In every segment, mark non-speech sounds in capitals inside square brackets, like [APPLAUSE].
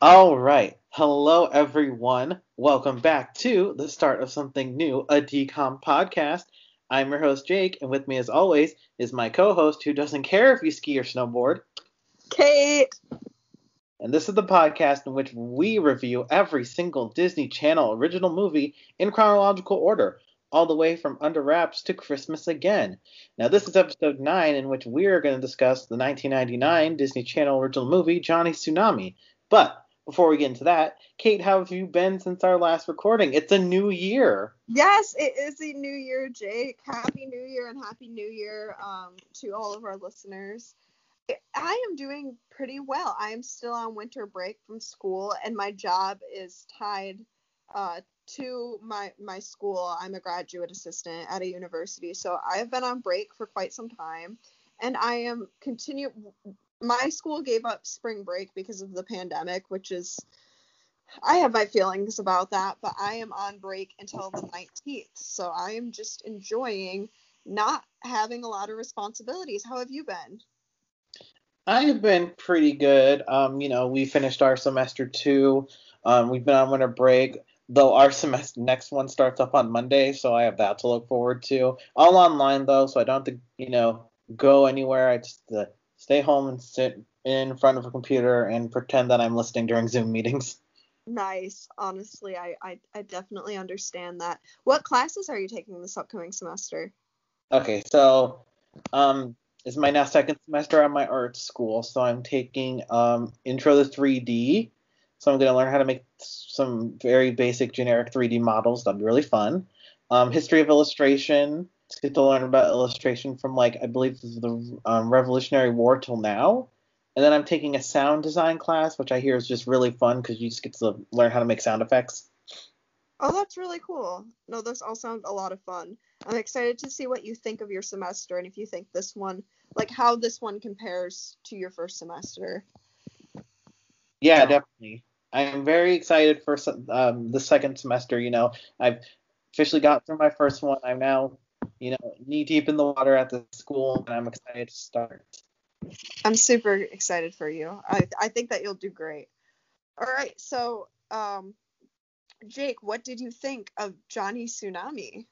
All right. Hello, everyone. Welcome back to the start of something new, a DCOM podcast. I'm your host, Jake, and with me, as always, is my co host who doesn't care if you ski or snowboard. Kate. And this is the podcast in which we review every single Disney Channel original movie in chronological order, all the way from Under Wraps to Christmas Again. Now, this is episode 9, in which we are going to discuss the 1999 Disney Channel original movie, Johnny Tsunami. But before we get into that, Kate, how have you been since our last recording? It's a new year. Yes, it is a new year, Jake. Happy New Year and Happy New Year um, to all of our listeners. I am doing pretty well. I am still on winter break from school, and my job is tied uh, to my my school. I'm a graduate assistant at a university, so I have been on break for quite some time, and I am continue my school gave up spring break because of the pandemic, which is I have my feelings about that, but I am on break until the 19th. So I am just enjoying not having a lot of responsibilities. How have you been? I have been pretty good. Um, you know, we finished our semester two. Um, we've been on winter break, though our semester next one starts up on Monday, so I have that to look forward to. All online though, so I don't have to, you know, go anywhere. I just uh, stay home and sit in front of a computer and pretend that I'm listening during Zoom meetings. [LAUGHS] Nice. Honestly, I, I, I definitely understand that. What classes are you taking this upcoming semester? Okay, so um, it's my now second semester at my art school, so I'm taking um, Intro to 3D. So I'm going to learn how to make some very basic generic 3D models. That'll be really fun. Um, history of illustration get to learn about illustration from like I believe the um, Revolutionary War till now. And then I'm taking a sound design class, which I hear is just really fun because you just get to learn how to make sound effects. Oh, that's really cool. No, those all sound a lot of fun. I'm excited to see what you think of your semester and if you think this one, like how this one compares to your first semester. Yeah, definitely. I'm very excited for um, the second semester. You know, I've officially got through my first one. I'm now you know, knee deep in the water at the school, and I'm excited to start. I'm super excited for you. I I think that you'll do great. All right, so um, Jake, what did you think of Johnny Tsunami?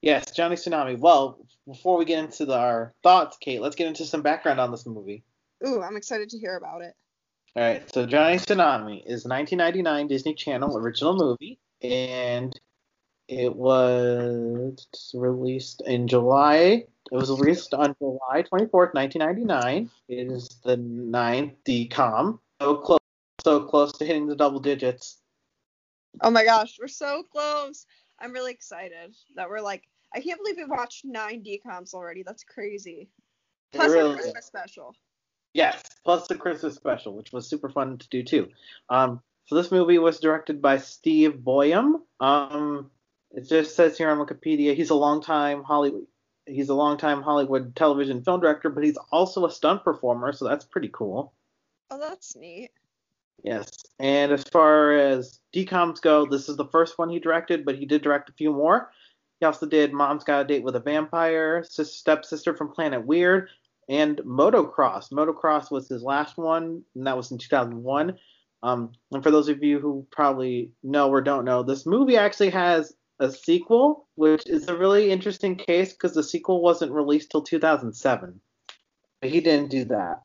Yes, Johnny Tsunami. Well, before we get into the, our thoughts, Kate, let's get into some background on this movie. Ooh, I'm excited to hear about it. All right, so Johnny Tsunami is 1999 Disney Channel original movie, and it was released in July. It was released on July 24th, 1999. It is the ninth DCOM. So close, so close to hitting the double digits. Oh my gosh, we're so close. I'm really excited that we're like, I can't believe we watched nine DCOMs already. That's crazy. Plus really the Christmas special. Yes, plus the Christmas special, which was super fun to do too. Um, so this movie was directed by Steve Boyum. Um, it just says here on Wikipedia he's a long-time Hollywood he's a long-time Hollywood television film director, but he's also a stunt performer, so that's pretty cool. Oh, that's neat. Yes. And as far as DCOMs go, this is the first one he directed, but he did direct a few more. He also did Mom's Got a Date with a Vampire, Stepsister from Planet Weird, and Motocross. Motocross was his last one, and that was in 2001. Um, and for those of you who probably know or don't know, this movie actually has a sequel, which is a really interesting case because the sequel wasn't released till 2007. But he didn't do that.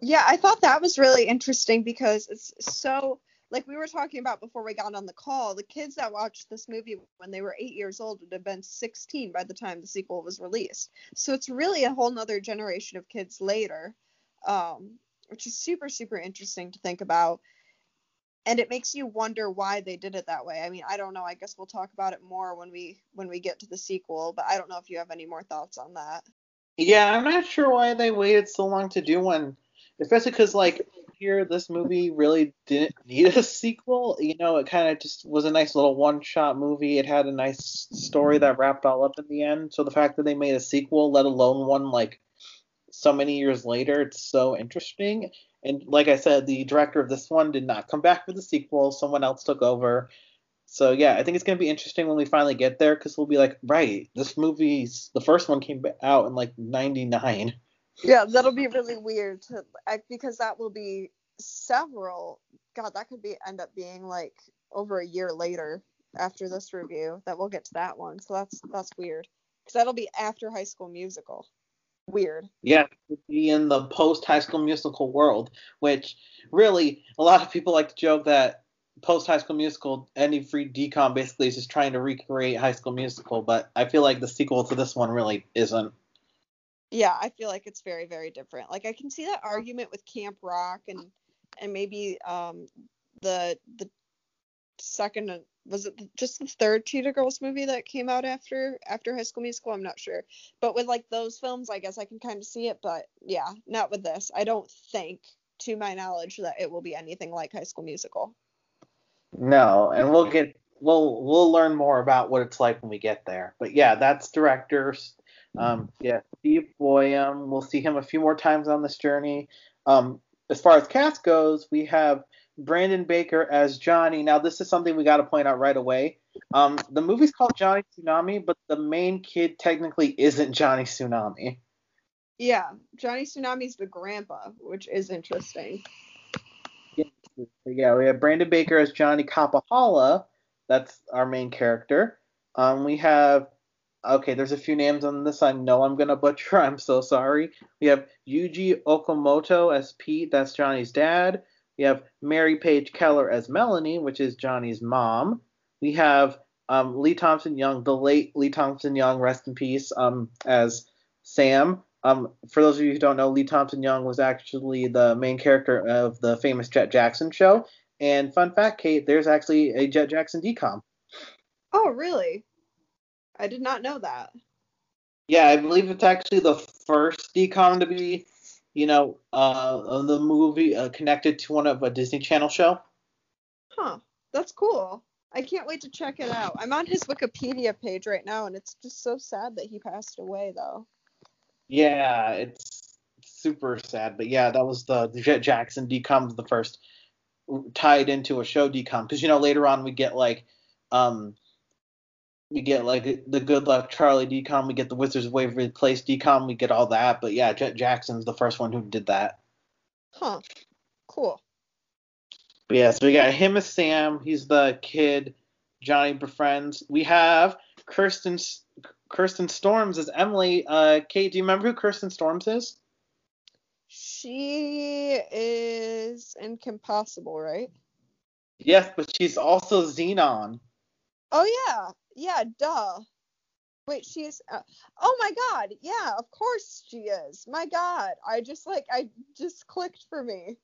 Yeah, I thought that was really interesting because it's so like we were talking about before we got on the call, the kids that watched this movie when they were eight years old would have been 16 by the time the sequel was released. So it's really a whole nother generation of kids later, um, which is super, super interesting to think about and it makes you wonder why they did it that way. I mean, I don't know. I guess we'll talk about it more when we when we get to the sequel, but I don't know if you have any more thoughts on that. Yeah, I'm not sure why they waited so long to do one, especially because like here this movie really didn't need a sequel. You know, it kind of just was a nice little one-shot movie. It had a nice story that wrapped all up in the end. So the fact that they made a sequel, let alone one like so many years later, it's so interesting. And like I said, the director of this one did not come back for the sequel. Someone else took over. So yeah, I think it's gonna be interesting when we finally get there because we'll be like, right, this movie's the first one came out in like '99. Yeah, that'll be really weird to because that will be several. God, that could be end up being like over a year later after this review that we'll get to that one. So that's that's weird because that'll be after High School Musical. Weird. Yeah, be in the post High School Musical world, which really a lot of people like to joke that post High School Musical, any free DCOM basically is just trying to recreate High School Musical, but I feel like the sequel to this one really isn't. Yeah, I feel like it's very very different. Like I can see that argument with Camp Rock and and maybe um the the second was it just the third Cheetah Girls movie that came out after after High School Musical? I'm not sure. But with like those films, I guess I can kind of see it. But yeah, not with this. I don't think, to my knowledge, that it will be anything like High School Musical. No, and we'll get we'll we'll learn more about what it's like when we get there. But yeah, that's directors. Um, yeah, Steve Boyum. We'll see him a few more times on this journey. Um, as far as cast goes, we have Brandon Baker as Johnny. Now, this is something we got to point out right away. Um, the movie's called Johnny Tsunami, but the main kid technically isn't Johnny Tsunami. Yeah, Johnny Tsunami's the grandpa, which is interesting. Yeah, we have Brandon Baker as Johnny Kapahala. That's our main character. Um, we have okay, there's a few names on this I know I'm gonna butcher. [LAUGHS] I'm so sorry. We have Yuji Okamoto as Pete. That's Johnny's dad. We have Mary Page Keller as Melanie, which is Johnny's mom. We have um, Lee Thompson Young, the late Lee Thompson Young, rest in peace, um, as Sam. Um, for those of you who don't know, Lee Thompson Young was actually the main character of the famous Jet Jackson show. And fun fact, Kate, there's actually a Jet Jackson DCOM. Oh, really? I did not know that. Yeah, I believe it's actually the first DCOM to be you know, uh, the movie uh, connected to one of a Disney Channel show. Huh, that's cool. I can't wait to check it out. I'm on his Wikipedia page right now, and it's just so sad that he passed away, though. Yeah, it's super sad, but yeah, that was the, Jet Jackson DCOM the first tied into a show DCOM because you know later on we get like um we get like the Good Luck Charlie DCOM, we get the Wizards of Waverly Place DCOM, we get all that. But yeah, Jet Jackson's the first one who did that. Huh. Cool. But yeah, so we got him as Sam. He's the kid Johnny befriends. We have Kirsten Kirsten Storms as Emily. Uh, Kate, do you remember who Kirsten Storms is? She is in Kim Possible, right? Yes, but she's also Zenon. Oh yeah, yeah, duh. Wait, she's. Uh, oh my god, yeah, of course she is. My god, I just like I just clicked for me.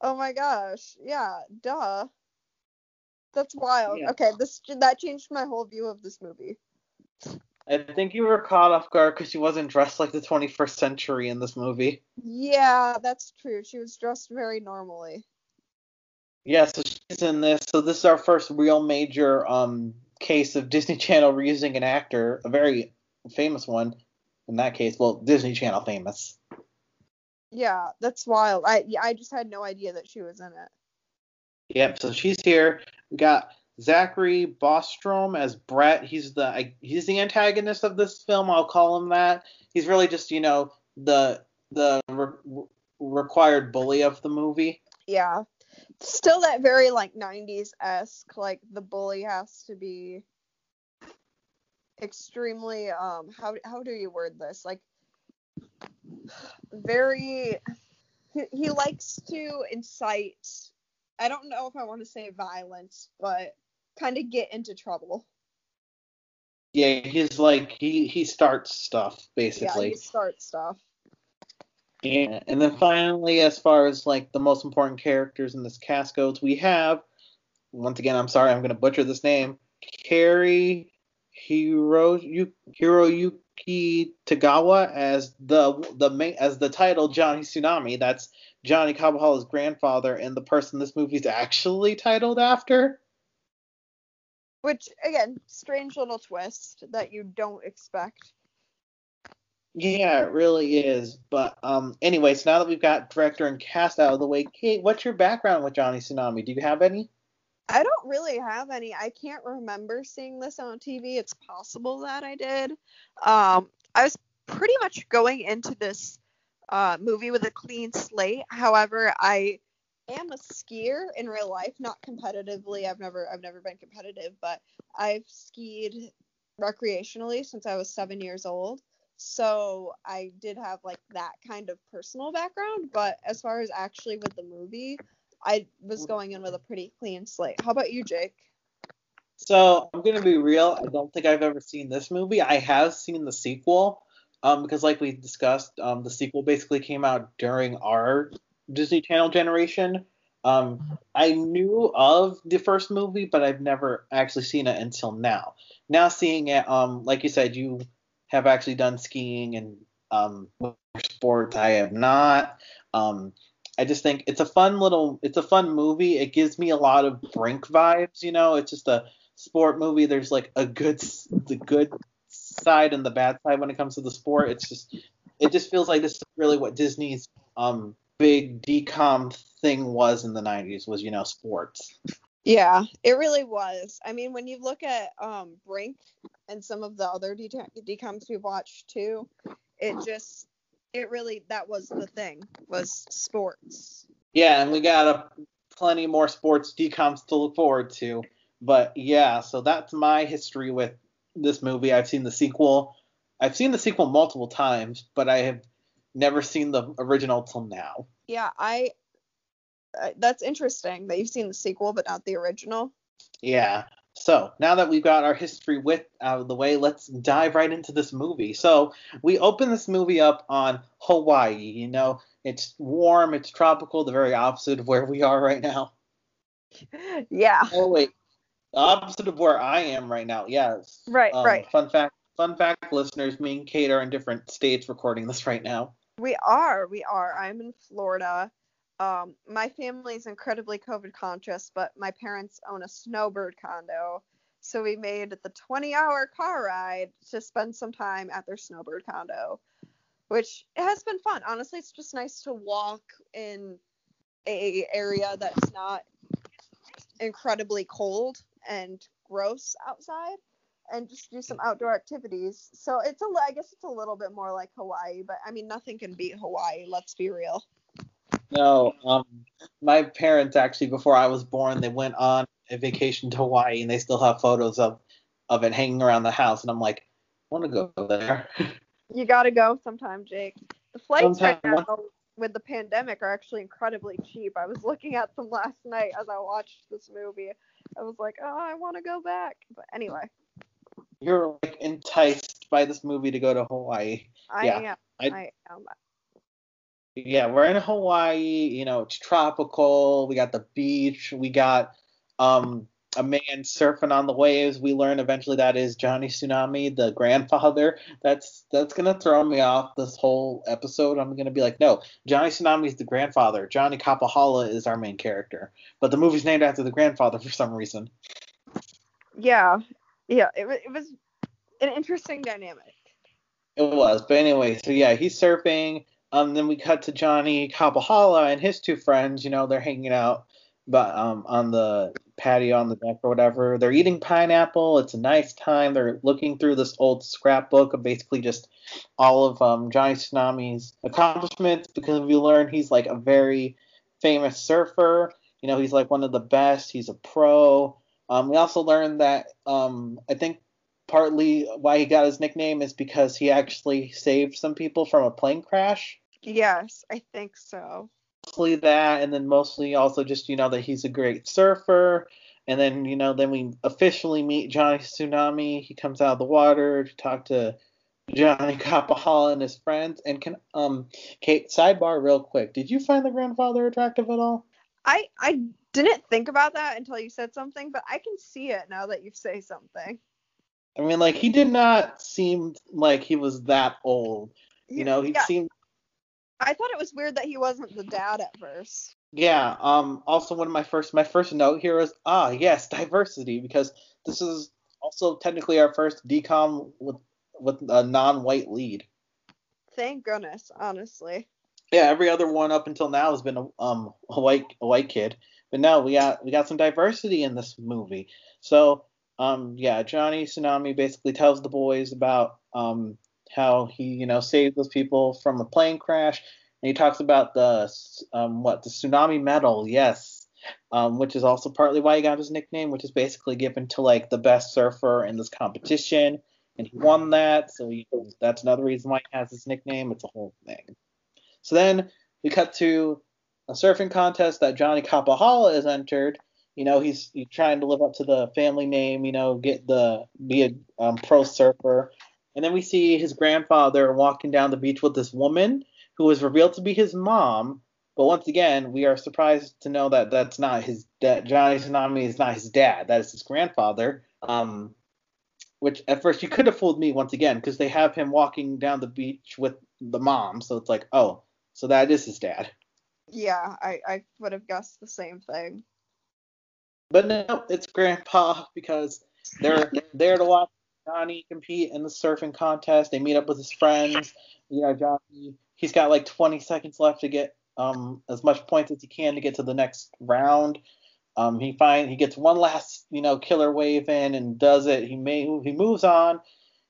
Oh my gosh, yeah, duh. That's wild. Yeah. Okay, this that changed my whole view of this movie. I think you were caught off guard because she wasn't dressed like the 21st century in this movie. Yeah, that's true. She was dressed very normally. Yeah, so she's in this. So this is our first real major um case of Disney Channel reusing an actor, a very famous one. In that case, well, Disney Channel famous. Yeah, that's wild. I I just had no idea that she was in it. Yep. So she's here. We got Zachary Bostrom as Brett. He's the he's the antagonist of this film. I'll call him that. He's really just you know the the re- required bully of the movie. Yeah still that very like 90s esque like the bully has to be extremely um how how do you word this like very he, he likes to incite I don't know if I want to say violence but kind of get into trouble. Yeah, he's like he he starts stuff basically. Yeah, he starts stuff. Yeah, and then finally, as far as like the most important characters in this cast goes, we have once again, I'm sorry, I'm gonna butcher this name, Cary Hiro Hiroyuki Tagawa as the the main as the title Johnny Tsunami. That's Johnny Kapahala's grandfather and the person this movie's actually titled after. Which again, strange little twist that you don't expect. Yeah, it really is. But um, anyway, so now that we've got director and cast out of the way, Kate, what's your background with Johnny Tsunami? Do you have any? I don't really have any. I can't remember seeing this on TV. It's possible that I did. Um, I was pretty much going into this uh, movie with a clean slate. However, I am a skier in real life, not competitively. I've never I've never been competitive, but I've skied recreationally since I was seven years old. So I did have like that kind of personal background, but as far as actually with the movie, I was going in with a pretty clean slate. How about you, Jake? So I'm gonna be real. I don't think I've ever seen this movie. I have seen the sequel, um, because like we discussed, um, the sequel basically came out during our Disney Channel generation. Um, I knew of the first movie, but I've never actually seen it until now. Now seeing it, um, like you said, you have actually done skiing and um, sports. I have not. Um, I just think it's a fun little, it's a fun movie. It gives me a lot of Brink vibes. You know, it's just a sport movie. There's like a good, the good side and the bad side when it comes to the sport. It's just, it just feels like this is really what Disney's um big DCOM thing was in the 90s was you know sports. Yeah, it really was. I mean, when you look at um, Brink and some of the other DCOMs we've watched too, it just it really that was the thing was sports. Yeah, and we got a plenty more sports DCOMs to look forward to. But yeah, so that's my history with this movie. I've seen the sequel. I've seen the sequel multiple times, but I have never seen the original till now. Yeah, I uh, that's interesting that you've seen the sequel but not the original. Yeah. So now that we've got our history with out of the way, let's dive right into this movie. So we open this movie up on Hawaii. You know, it's warm, it's tropical, the very opposite of where we are right now. [LAUGHS] Yeah. Oh wait, the opposite of where I am right now. Yes. Right. Um, right. Fun fact. Fun fact, listeners. Me and Kate are in different states recording this right now. We are. We are. I'm in Florida. Um, my family is incredibly COVID conscious, but my parents own a snowbird condo. So we made the 20 hour car ride to spend some time at their snowbird condo, which has been fun. Honestly, it's just nice to walk in a area that's not incredibly cold and gross outside and just do some outdoor activities. So it's a I guess it's a little bit more like Hawaii, but I mean nothing can beat Hawaii, let's be real. No, um, my parents actually, before I was born, they went on a vacation to Hawaii, and they still have photos of of it hanging around the house. And I'm like, I want to go there. [LAUGHS] You gotta go sometime, Jake. The flights sometime right now with the pandemic are actually incredibly cheap. I was looking at them last night as I watched this movie. I was like, oh, I want to go back. But anyway. You're like enticed by this movie to go to Hawaii. I yeah, am. I, I am yeah, we're in Hawaii. You know, it's tropical. We got the beach. We got um, a man surfing on the waves. We learn eventually that is Johnny Tsunami, the grandfather. That's that's gonna throw me off this whole episode. I'm gonna be like, no, Johnny Tsunami is the grandfather. Johnny Kapahala is our main character, but the movie's named after the grandfather for some reason. Yeah, yeah, it, it was an interesting dynamic. It was, but anyway, so yeah, he's surfing. Um, then we cut to Johnny Kapahala and his two friends. You know, they're hanging out, but um, on the patio on the deck or whatever. They're eating pineapple. It's a nice time. They're looking through this old scrapbook of basically just all of um, Johnny Tsunami's accomplishments because we learn he's like a very famous surfer. You know, he's like one of the best. He's a pro. Um, we also learned that um, I think partly why he got his nickname is because he actually saved some people from a plane crash. Yes, I think so. Mostly that, and then mostly also just you know that he's a great surfer, and then you know then we officially meet Johnny Tsunami. He comes out of the water to talk to Johnny [LAUGHS] Kapahala and his friends. And can um Kate sidebar real quick, did you find the grandfather attractive at all? I I didn't think about that until you said something, but I can see it now that you say something. I mean, like he did not seem like he was that old. You know, he yeah. seemed I thought it was weird that he wasn't the dad at first. Yeah. Um. Also, one of my first my first note here is ah yes [LAUGHS] diversity because this is also technically our first DCOM with with a non-white lead. Thank goodness, honestly. Yeah, every other one up until now has been a, um a white a white kid, but now we got we got some diversity in this movie. So um yeah, Johnny Tsunami basically tells the boys about um how he, you know, saved those people from a plane crash. and he talks about the um, what the tsunami medal, yes, um, which is also partly why he got his nickname, which is basically given to like the best surfer in this competition, and he won that, so he, that's another reason why he has his nickname. It's a whole thing. So then we cut to a surfing contest that Johnny Kapahala has entered. You know, he's, he's trying to live up to the family name. You know, get the be a um, pro surfer. And then we see his grandfather walking down the beach with this woman who is revealed to be his mom. But once again, we are surprised to know that that's not his dad. Johnny Tsunami is not his dad. That is his grandfather. Um, which at first you could have fooled me once again because they have him walking down the beach with the mom. So it's like, oh, so that is his dad. Yeah, I, I would have guessed the same thing. But no, it's Grandpa because they're there to watch Johnny compete in the surfing contest. They meet up with his friends. Know, Johnny he's got like 20 seconds left to get um, as much points as he can to get to the next round. Um, he find he gets one last you know killer wave in and does it. He may he moves on.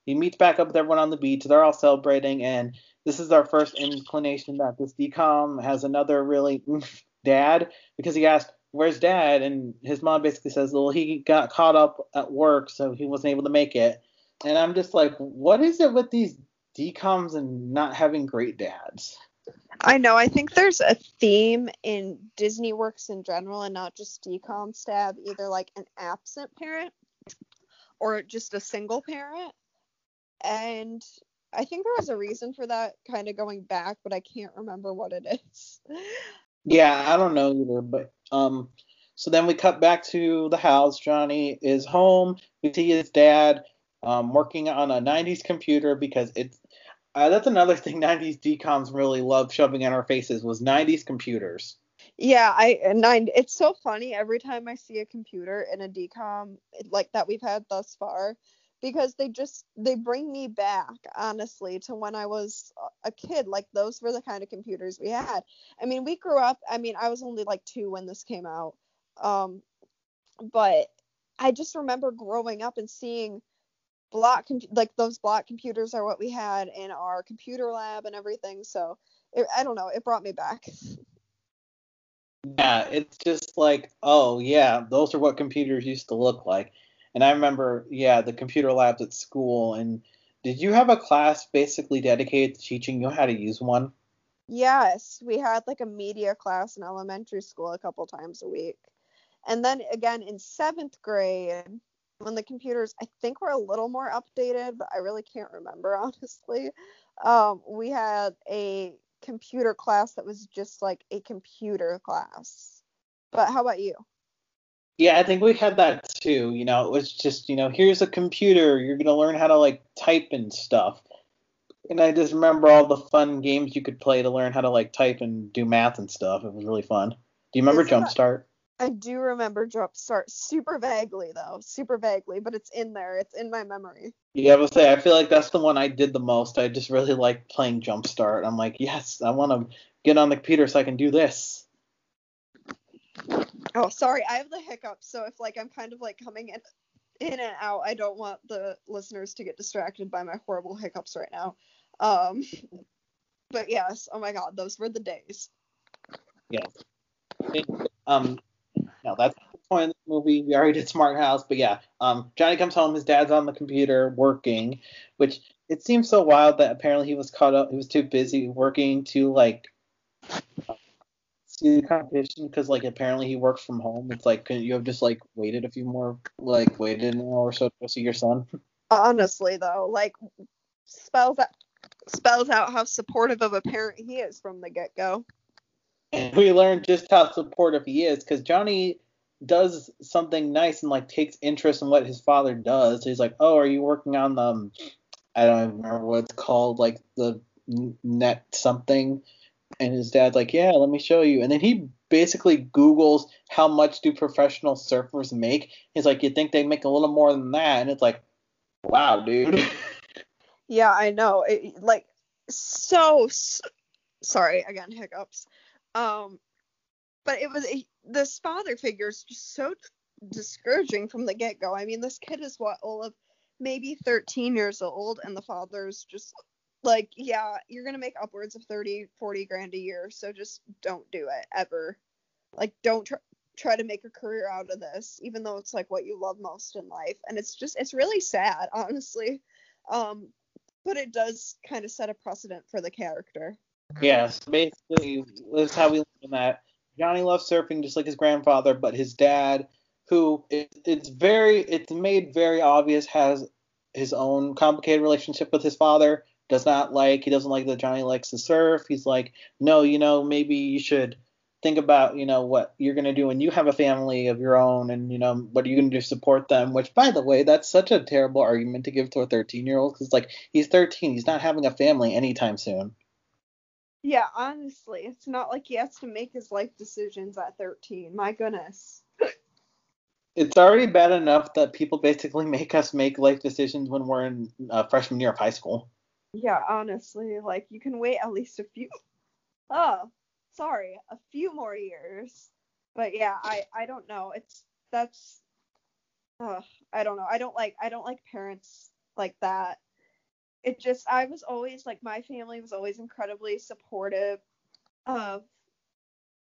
He meets back up with everyone on the beach. They're all celebrating, and this is our first inclination that this DCOM has another really [LAUGHS] dad because he asked where's dad and his mom basically says well he got caught up at work so he wasn't able to make it and i'm just like what is it with these DCOMs and not having great dads. I know. I think there's a theme in Disney works in general and not just DCOMs to have either like an absent parent or just a single parent. And I think there was a reason for that kind of going back, but I can't remember what it is. Yeah, I don't know either, but um so then we cut back to the house. Johnny is home. We see his dad um, working on a 90s computer because it's uh, that's another [LAUGHS] thing 90s DCOMs really loved shoving in our faces was 90s computers. Yeah, I and nine. It's so funny every time I see a computer in a DCOM like that we've had thus far, because they just they bring me back honestly to when I was a kid. Like those were the kind of computers we had. I mean, we grew up. I mean, I was only like two when this came out, um, but I just remember growing up and seeing block com- like those block computers are what we had in our computer lab and everything so it, i don't know it brought me back yeah it's just like oh yeah those are what computers used to look like and i remember yeah the computer labs at school and did you have a class basically dedicated to teaching you how to use one yes we had like a media class in elementary school a couple times a week and then again in seventh grade when the computers I think were a little more updated, but I really can't remember [LAUGHS] honestly. Um, we had a computer class that was just like a computer class. But how about you? Yeah, I think we had that too. You know, it was just, you know, here's a computer, you're gonna learn how to like type and stuff. And I just remember all the fun games you could play to learn how to like type and do math and stuff. It was really fun. Do you remember Jumpstart? I do remember Jumpstart super vaguely though, super vaguely, but it's in there. It's in my memory. Yeah, I would say I feel like that's the one I did the most. I just really like playing Jumpstart. I'm like, yes, I want to get on the computer so I can do this. Oh, sorry, I have the hiccups. So if like I'm kind of like coming in in and out, I don't want the listeners to get distracted by my horrible hiccups right now. Um, but yes, oh my god, those were the days. Yeah. Um, no, that's the point of the movie. We already did Smart House, but yeah, um, Johnny comes home. His dad's on the computer working, which it seems so wild that apparently he was caught up. He was too busy working to like see the competition because like apparently he works from home. It's like couldn't you have just like waited a few more like waited an hour or so to see your son? [LAUGHS] Honestly though, like spells out spells out how supportive of a parent he is from the get go. And we learned just how supportive he is because Johnny does something nice and like takes interest in what his father does. He's like, "Oh, are you working on the um, I don't remember what it's called, like the net something?" And his dad's like, "Yeah, let me show you." And then he basically Google's how much do professional surfers make. He's like, "You think they make a little more than that?" And it's like, "Wow, dude." [LAUGHS] Yeah, I know. It, like so, so sorry again hiccups um, but it was this father figure is just so discouraging from the get go. I mean, this kid is what Olaf, maybe 13 years old, and the father's just Like, yeah, you're to make upwards of 30, 40 grand a year. So just don't do it ever. Like, don't try, try to make a career out of this, even though it's like what you love most in life. And it's just, it's really sad, [LAUGHS] honestly. Um, but it does kind of set a precedent for the character. Yes, basically, that's how we learn that Johnny loves surfing just like his grandfather, but his dad, who it, it's very, it's made very obvious, has his own complicated relationship with his father. Does not like, he doesn't like that Johnny likes to surf. He's like, no, you know, maybe you should think about, you know, what you're gonna do when you have a family of your own, and you know, what are you gonna do to support them? Which, by the way, that's such a terrible argument to give to a 13 year old because like he's 13, he's not having a family anytime soon. Yeah, honestly, it's not like he has to make his life decisions at 13. My goodness. It's already bad enough that people basically [LAUGHS] make us make life decisions when we're in uh, freshman year of high school. Yeah, honestly, like you can wait at least a few. Oh, sorry, a few more years. But yeah, I I don't know. It's that's. Uh, I don't know. I don't like I don't like parents like that it just I was always like my family was always incredibly supportive of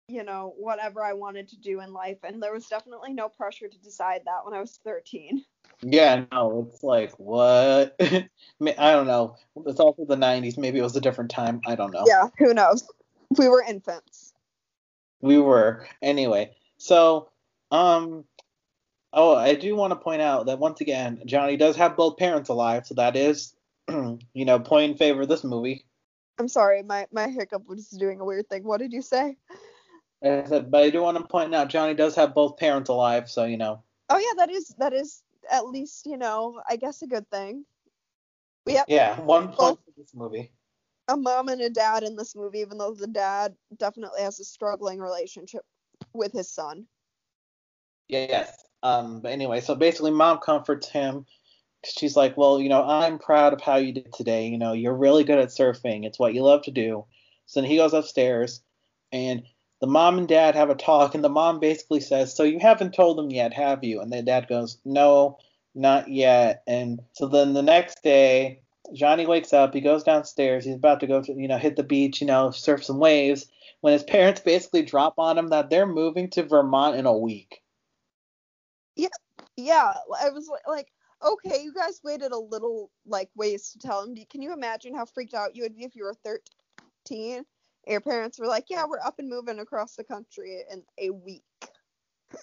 you know whatever I wanted to do in life and there was definitely no pressure to decide that when I was 13. Yeah, no, it's like what? [LAUGHS] I don't know. It's also the 90s. Maybe it was a different time. I don't know. Yeah, who knows? We were infants. We were. Anyway, so um oh, I do want to point out that once again, Johnny does have both parents alive, so that is [CLEARS THROAT] you know, point in favor of this movie. I'm sorry, my my hiccup was doing a weird thing. What did you say? I said, but I do want to point out Johnny does have both parents alive, so you know. Oh yeah, that is that is at least you know I guess a good thing. Yep. Yeah, one point for this movie. A mom and a dad in this movie, even though the dad definitely has a struggling relationship with his son. Yes. Um. But anyway, so basically, mom comforts him she's like, well, you know, I'm proud of how you did today. You know, you're really good at surfing. It's what you love to do. So then he goes upstairs, and the mom and dad have a talk, and the mom basically says, so you haven't told them yet, have you? And the dad goes, no, not yet. And so then the next day, Johnny wakes up. He goes downstairs. He's about to go to, you know, hit the beach, you know, surf some waves. When his parents basically drop on him that they're moving to Vermont in a week. Yeah, yeah. I was like, okay, you guys waited a little like ways to tell him. Can you imagine how freaked out you would be if you were 13 and your parents were like, yeah, we're up and moving across the country in a week?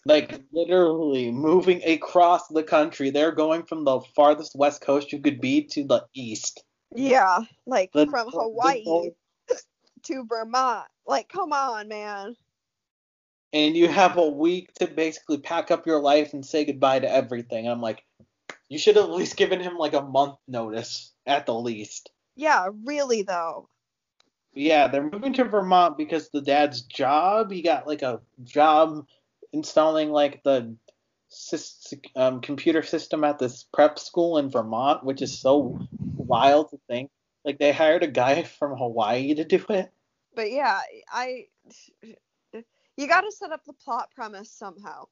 Like literally moving across the country. They're going from the farthest west coast you could be to the east. Yeah, like the, from Hawaii [LAUGHS] to Vermont. Like, come on, man. And you have a week to basically pack up your life and say goodbye to everything. I'm like, you should have at least given him like a month notice at the least. Yeah, really though. Yeah, they're moving to Vermont because the dad's job. He got like a job installing like the um, computer system at this prep school in Vermont, which is so wild to think. Like they hired a guy [LAUGHS] from Hawaii to do it. But yeah, I you got to set up the plot premise somehow.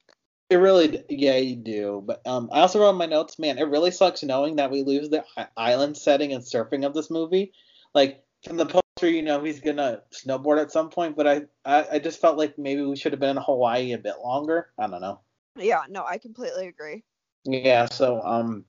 It really, yeah, you do. But um, I also wrote in my notes, man, it really sucks knowing that we lose the island setting and surfing of this movie. Like from the poster, you know, he's gonna snowboard at some point, but I, I, I just felt like maybe we should have been in Hawaii a bit longer. I don't know. Yeah, no, I completely agree. Yeah, so um,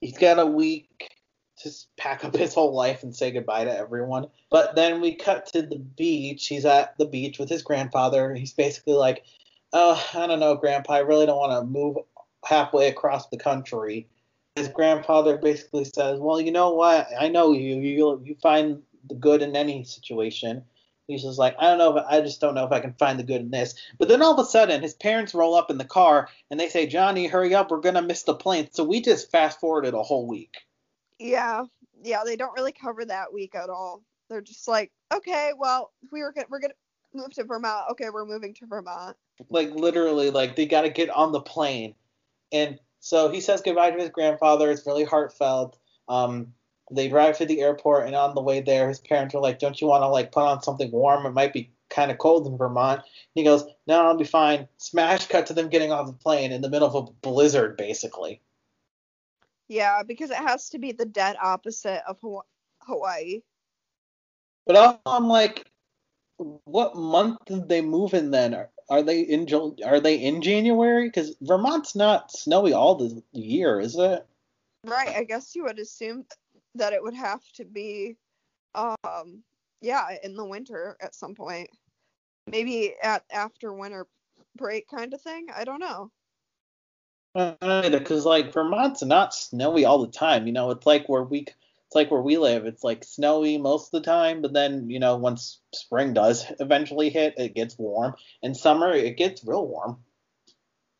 he's got a week to pack up his whole life and say goodbye to everyone. But then we cut to the beach. He's at the beach with his grandfather. He's basically like, oh, I don't know, Grandpa, I really don't want to move halfway across the country. His grandfather basically says, well, you know what? I know you. You you find the good in any situation. He's just like, I don't know, if, I just don't know if I can find the good in this. But then all of a sudden, his parents roll up in the car and they say, Johnny, hurry up, we're gonna miss the plane. So we just fast forwarded a whole week. Yeah, yeah, they don't really cover that week at all. They're just like, okay, well, we were gonna, we're gonna move to Vermont. Okay, we're moving to Vermont. Like literally, like they got to get on the plane, and so he says goodbye to his grandfather. It's really heartfelt. Um, they drive to the airport, and on the way there, his parents are like, "Don't you want to like put on something warm? It might be kind of cold in Vermont." He goes, "No, I'll be fine." Smash cut to them getting off the plane in the middle of a blizzard, basically. Yeah, because it has to be the dead opposite of Hawaii. But also, I'm like, what month did they move in then? Are, are they in Are they in January? Because Vermont's not snowy all the year, is it? Right. I guess you would assume that it would have to be, um, yeah, in the winter at some point. Maybe at after winter break kind of thing. I don't know. Because like Vermont's not snowy all the time. You know, it's like where we it's like where we live. It's like snowy most of the time, but then you know once spring does [LAUGHS] eventually hit, it gets warm. In summer, it gets real warm.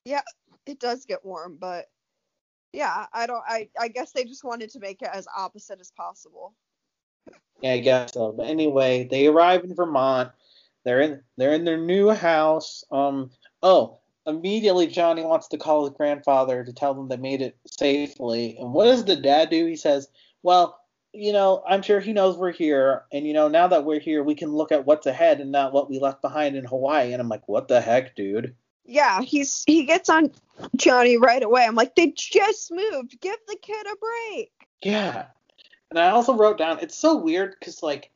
Yeah, it does get warm, but yeah, I don't. I I guess they just wanted to make it as opposite as possible. Yeah, I guess so. But anyway, they arrive in Vermont. They're in they're in their new house. Um. Oh, immediately Johnny wants to call his grandfather to tell them they made it safely. And what does the dad do? He says, "Well, you know, I'm sure he knows we're here, and you know, now that we're here, we can look at what's ahead and not what we left behind in Hawaii." And I'm like, "What the heck, dude?" Yeah, he's he gets on Johnny right away. I'm like, they just moved. Give the kid a break. Yeah. And I also wrote down it's so weird because like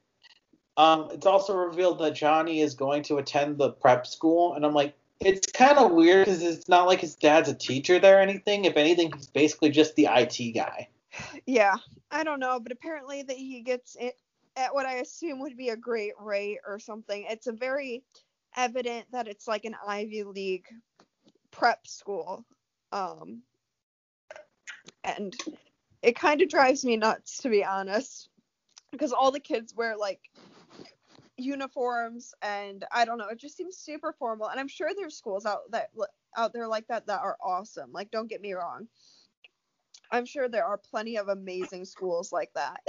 um it's also revealed that Johnny is going to attend the prep school and I'm like it's kind of weird because it's not like his dad's a teacher there or anything. If anything, he's basically just the IT guy. Yeah, I don't know, but apparently that he gets it at what I assume would be a great rate or something. It's a very evident that it's like an Ivy League prep school. Um and it kind of drives me nuts to be honest because all the kids wear like uniforms and I don't know, it just seems super formal and I'm sure there's schools out that out there like that that are awesome. Like don't get me wrong. I'm sure there are plenty of amazing schools like that.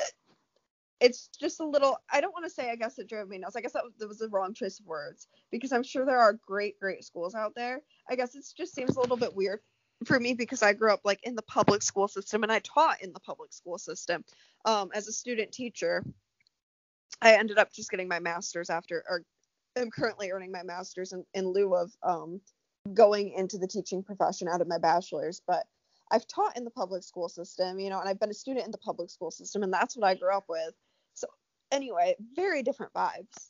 It's just a little I don't want to say I guess it drove me nuts. I guess that was, that was the wrong choice of words because I'm sure there are great great schools out there. I guess it just seems a little bit weird for me because I grew up like in the public school system and I taught in the public school system um, as a student teacher. I ended up just getting my master's after, or I'm currently earning my master's in, in lieu of um, going into the teaching profession out of my bachelor's. But I've taught in the public school system, you know, and I've been a student in the public school system, and that's what I grew up with. Anyway, very different vibes.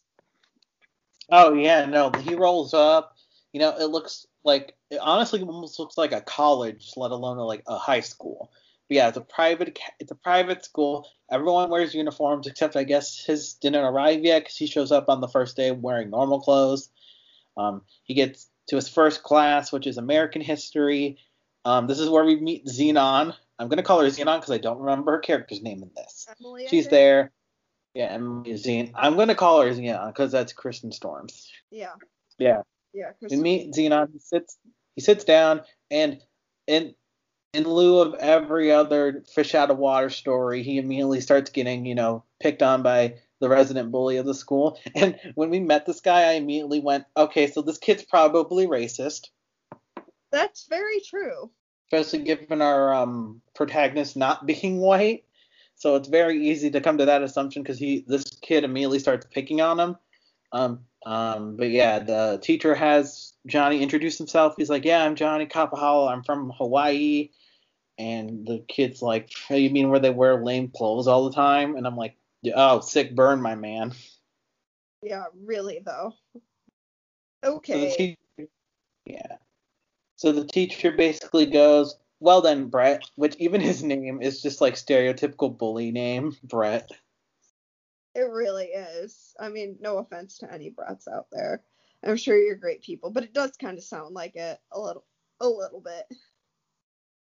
Oh yeah, no, he rolls up. You know, it looks like it honestly almost looks like a college, let alone a, like a high school. But yeah, it's a private it's a private school. Everyone wears uniforms except I guess his didn't arrive yet because he shows up on the first day wearing normal clothes. Um, he gets to his first class, which is American history. Um, this is where we meet Zenon. I'm gonna call her Zenon because I don't remember her character's name in this. Emily, She's there. Yeah, Emily Zenon. I'm gonna call her Zenon because that's Kristen Storms. Yeah. Yeah. Yeah. We meet Zenon. He sits. He sits down, and in in lieu of every other fish out of water story, he immediately starts getting, you know, picked on by the resident bully of the school. [LAUGHS] And when we met this guy, I immediately went, okay, so this kid's probably racist. That's very true. Especially given our um, protagonist not [LAUGHS] being white. So it's very easy to come to that assumption because he this kid immediately starts picking on him. Um, um, but yeah, the teacher has Johnny introduce himself. He's like, "Yeah, I'm Johnny Kapahala. I'm from Hawaii." And the kid's like, hey, "You mean where they wear lame clothes all the time?" And I'm like, "Oh, sick burn, my man." Yeah, really though. So Okay. teacher, yeah. So the teacher basically goes, "Well then, Brett," which even his name is just like stereotypical bully name, Brett. It really is. I mean, no offense to any brats out there. I'm sure you're great people, but it does kind of sound like it a little, a little bit.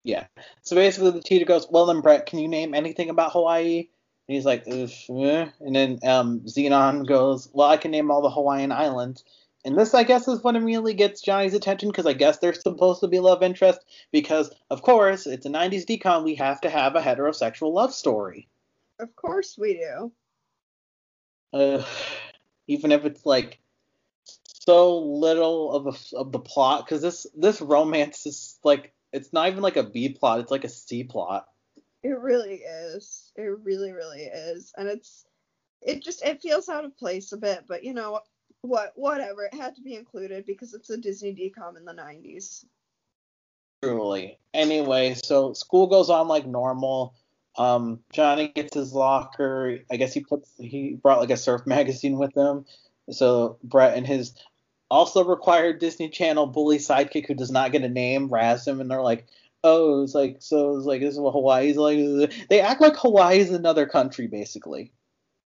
Yeah. So basically, the teacher goes, "Well then, Brett, can you name anything about Hawaii?" And he's like, "Ugh, eh." and then um, Zenon goes, "Well, I can name all the Hawaiian islands." And this, I guess, is what immediately gets Johnny's attention because I guess they're supposed to be love interest because, of course, it's a 90s DCOM. We have to have a heterosexual love story. Of course we do. Uh, even if it's like so little of a, of the plot because this this romance is like it's not even like a B plot. It's like a C plot. It really is. It really, really is. And it's it just it feels out of place a bit, but you know what whatever. It had to be included because it's a Disney DCOM in the nineties. Truly. Anyway, so school goes on like normal. Um, Johnny gets his locker. I guess he puts he brought like a surf [LAUGHS] magazine with him. So Brett and his also required Disney Channel bully sidekick who does not get a name razz him, and they're like, "Oh, it's like so it's like this is what Hawaii's like." They act like Hawaii is another country, basically.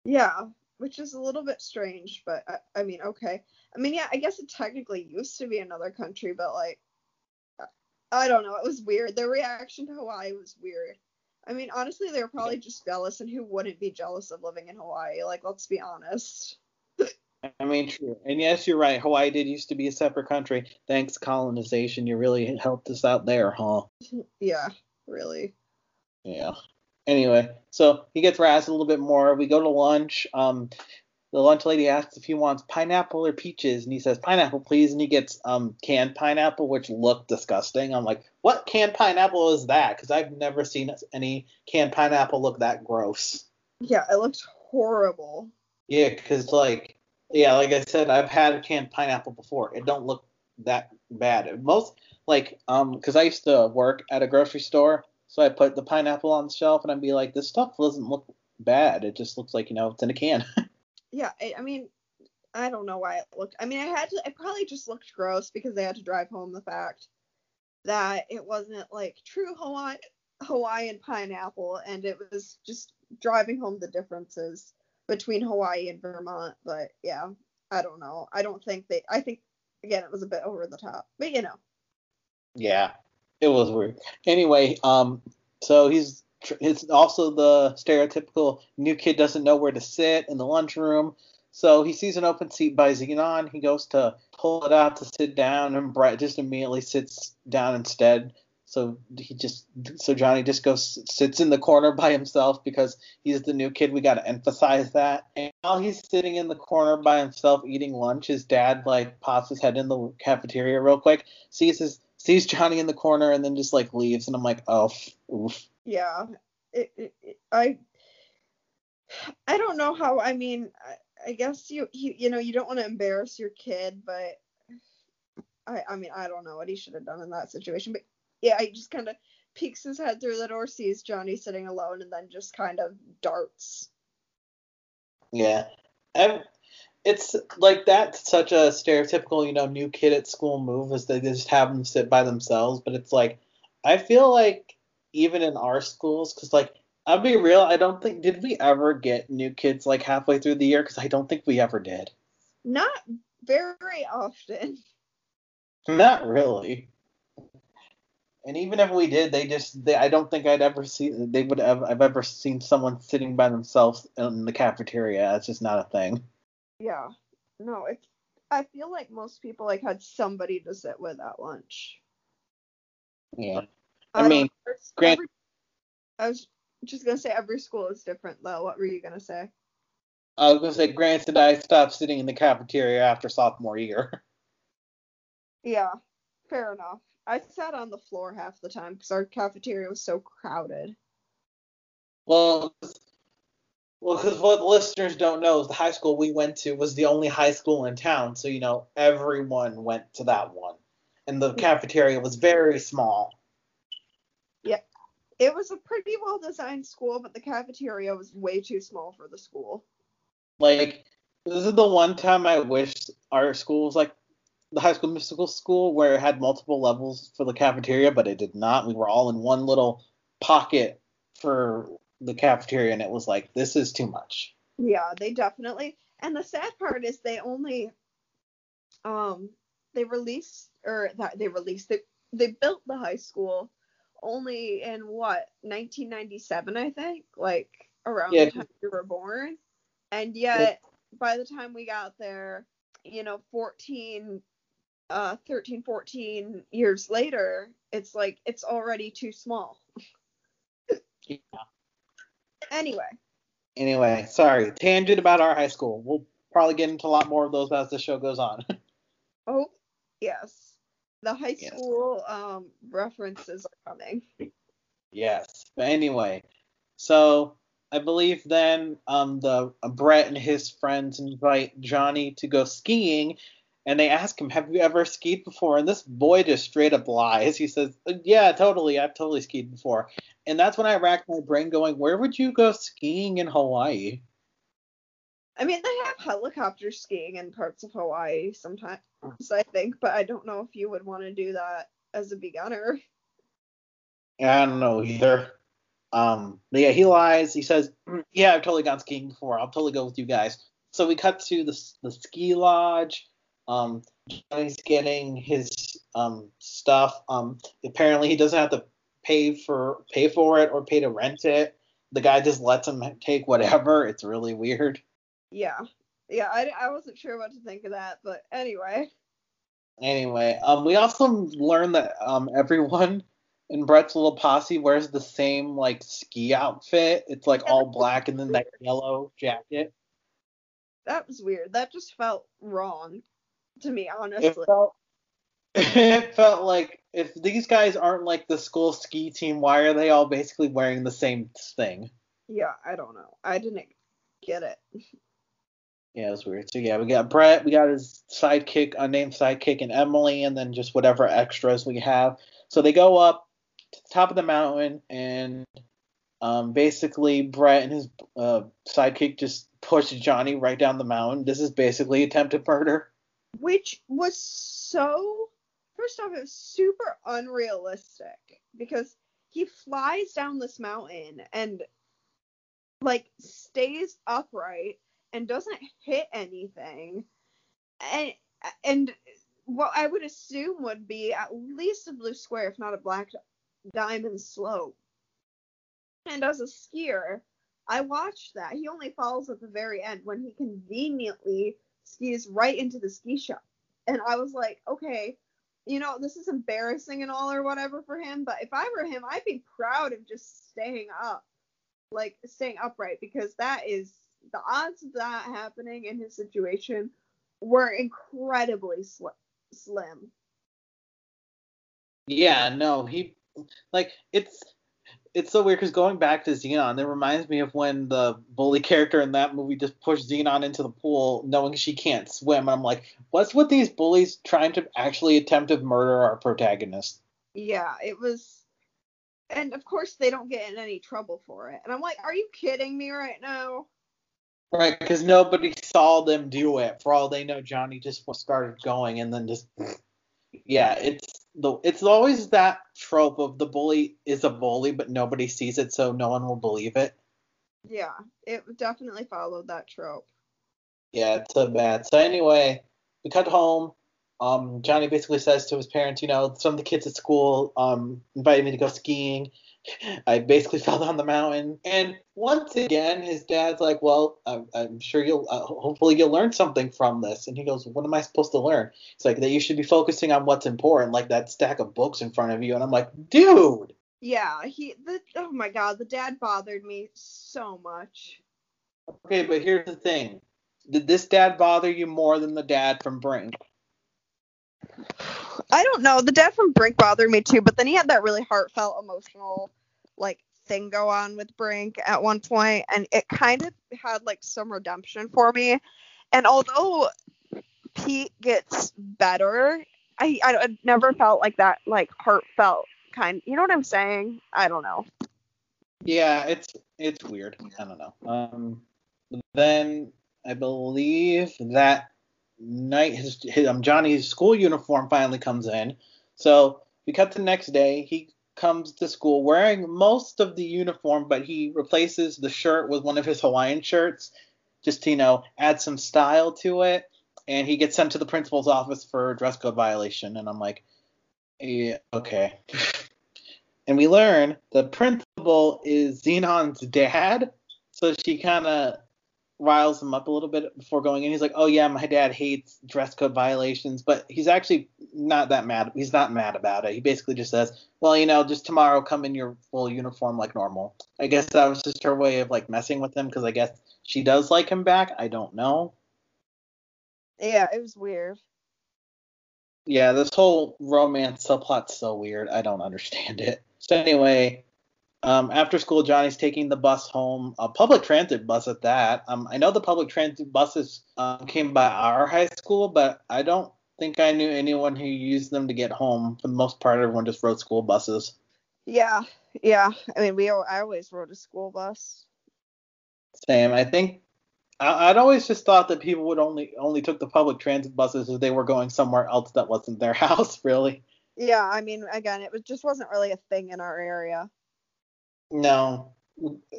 Yeah, which is a little bit strange, but I, I mean, okay. I mean, yeah, I guess it technically used to be another country, but like, I don't know. It was weird. Their reaction to Hawaii was weird. I mean, honestly, they were probably just jealous, and who wouldn't be jealous of living in Hawaii? Like, let's be honest. I mean, true. And yes, you're right. Hawaii did used to be a separate country. Thanks, colonization. You really helped us out there, huh? [LAUGHS] Yeah, really. Yeah. Anyway, so he gets razzed a little bit more. We go to lunch. Um, the lunch lady asks if he wants pineapple or peaches, and he says pineapple, please. And he gets um canned pineapple, which looked disgusting. I'm like, what canned pineapple is that? Because I've never seen any canned pineapple look that gross. Yeah, it looked horrible. Yeah, because like yeah, like I said, I've had a canned pineapple before. It don't look that bad. Most like um, because I used to work at a grocery store, so I put the pineapple on the shelf and I'd be like, this stuff doesn't look bad. It just looks like you know it's in a can. [LAUGHS] yeah, I, I mean, I don't know why it looked. I mean, I had to. It probably just looked gross because they had to drive home the fact that it wasn't like true Hawaii Hawaiian pineapple, and it was just driving home the differences between Hawaii and Vermont. But yeah, I don't know. I don't think they. I think again it was a bit over the top, but you know. Yeah, it was weird. Anyway, um, so he's it's also the stereotypical new kid doesn't know where to sit in the lunchroom. So he sees an open seat by Zenon. He goes to pull it out to sit down, and Brett just immediately sits down instead. So he just so Johnny just goes sits in the corner by himself because he's the new kid. We got to emphasize that. And while he's sitting in the corner by himself eating lunch, his dad like pops his head in the cafeteria real quick, sees his sees Johnny in the corner, and then just like leaves. And I'm like, oh, oof. Yeah, it, it, it, I I don't know how. I mean, I, I guess you, you you know you don't want to embarrass your kid, but I I mean I don't know what he should have done in that situation, but yeah, he just kind of peeks his head through the door, sees Johnny sitting alone, and then just kind of darts. Yeah, it's like that's such a stereotypical, you know, new kid at school move is they just have them sit by themselves. But it's like, I feel like even in our schools, because like I'll be real, I don't think did we ever get new kids like halfway through the year? Because I don't think we ever did. Not very often. Not really. And even if we did, they just they I don't think I'd ever see they would have I've ever seen someone sitting by themselves in the cafeteria. It's just not a thing. Yeah. No, it's I feel like most people like had somebody to sit with at lunch. Yeah. I, I mean, Grant. Every, I was just gonna say every school is different though. What were you gonna say? I was gonna say, granted, I stopped sitting in the cafeteria after sophomore year. [LAUGHS] Yeah, fair enough. I sat on the floor half the time because our cafeteria was so crowded. Well, well, because what listeners don't know is the high school we went to was the only high school in town, so you know everyone went to that one, and the cafeteria was very small. Yeah, it was a pretty well designed school, but the cafeteria was way too small for the school. Like, this is the one time I wish our school was like the High School Musical School where it had multiple levels for the cafeteria, but it did not. We were all in one little pocket for the cafeteria, and it was like, this is too much. Yeah, they definitely. And the sad part is they only, um, they released or that they released they they built the high school only in what 1997 I think, like around yeah. the time you were born, and yet by the time we got there, you know, 14 uh 13 14 years later it's like it's already too small yeah anyway anyway sorry tangent about our high school we'll probably get into a lot more of those as the show goes on [LAUGHS] oh yes the high school yes. um references are coming yes but anyway so I believe then um, the uh, Brett and his friends invite Johnny to go skiing, and they ask him, "Have you ever skied before?" And this boy just straight up lies. He says, "Yeah, totally. I've totally skied before." And that's when I racked my brain going, where would you go skiing in Hawaii? I mean, they have helicopter skiing in parts of Hawaii sometimes, I think, but I don't know if you would want to do that as a beginner. I don't know either. Um, but yeah, he lies. He says, "Mm, "Yeah, I've totally gone skiing before. I'll totally go with you guys." So we cut to the the ski lodge. Um, Johnny's getting his um stuff. Um, apparently he doesn't have to pay for pay for it or pay to rent it. The guy just lets him take whatever. It's really weird. Yeah. Yeah, I, I wasn't sure what to think of that, but anyway. Anyway, um, we also learned that um everyone in Brett's little posse wears the same like ski outfit. It's like all [LAUGHS] black and then that yellow jacket. That was weird. That just felt wrong to me, honestly. It felt [LAUGHS] it felt like if these guys aren't like the school ski team, why are they all basically wearing the same thing? Yeah, I don't know. I didn't get it. Yeah, it was weird. So yeah, we got Brett, we got his sidekick, unnamed sidekick, and Emily, and then just whatever extras we have. So they go up to the top of the mountain, and um, basically Brett and his uh, sidekick just push Johnny right down the mountain. This is basically attempted murder. Which was so first off, it was super unrealistic because he flies down this mountain and like stays upright and doesn't hit anything. And and what I would assume would be at least a blue square, if not a black diamond slope. And as a skier, I watched that. He only falls at the very end when he conveniently skis right into the ski shop. And I was like, okay, you know, this is embarrassing and all or whatever for him, but if I were him, I'd be proud of just staying up, like staying upright, because that is the odds of that happening in his situation were incredibly sli- slim. Yeah, no, he like it's it's so weird because going back to Zenon, it reminds me of when the bully character in that movie just pushed Zenon into the pool, knowing she can't swim. And I'm like, what's with these bullies trying to actually attempt to murder our protagonist? Yeah, it was. And of course, they don't get in any trouble for it. And I'm like, are you kidding me right now? Right, because nobody saw them do it. For all they know, Johnny just started going and then just yeah, it's the it's always that trope of the bully is a bully, but nobody sees it, so no one will believe it. Yeah, it definitely followed that trope. Yeah, it's so bad. So anyway, we cut home. Um, Johnny basically says to his parents, you know, some of the kids at school um invited me to go skiing. I basically [LAUGHS] fell down the mountain, and once again, his dad's like, "Well, I'm, I'm sure you'll, uh, hopefully, you'll learn something from this." And he goes, "What am I supposed to learn?" It's like that you should be focusing on what's important, like that stack of books in front of you. And I'm like, "Dude, Yeah, he the oh my god, the dad bothered me so much. okay, but here's the thing: did this dad bother you more than the dad from Brink?" I don't know. The dad from Brink bothered me too, but then he had that really heartfelt, emotional, like thing go on with Brink at one point, and it kind of had like some redemption for me. And although Pete gets better, I I, never felt like that like heartfelt kind. You know what I'm saying? I don't know. Yeah, it's it's weird. I don't know. Um, then I believe that night his, his um, Johnny's school uniform finally comes in. So we cut the next day. He comes to school wearing most of the uniform, but he replaces the shirt with one of his Hawaiian shirts, just to you know add some style to it. And he gets sent to the principal's office for dress code violation. And I'm like, yeah, okay. [LAUGHS] and we learn the principal is Zenon's dad. So she kind of riles him up a little bit before going in. He's like, "Oh yeah, my dad hates dress code violations," but he's actually not that mad. He's not mad about it. He basically just says, "Well, you know, just tomorrow come in your full uniform like normal." I guess that was just her way of like messing with him because I guess she does like him back. I don't know. Yeah, it was weird. Yeah, this whole romance subplot's so weird. I don't understand it. So anyway, um, after school, Johnny's taking the bus home, a public transit bus at that. Um, I know the public transit buses um, came by our high school, but I don't think I knew anyone who used them to get home. For the most part, everyone just rode school buses. Yeah, yeah. I mean, we I always rode a school bus. Same. I think I, I'd always just thought that people would only only took the public transit buses if they were going somewhere else that wasn't their [LAUGHS] house. Really. Yeah, I mean, again, it was just wasn't really a thing in our area. No.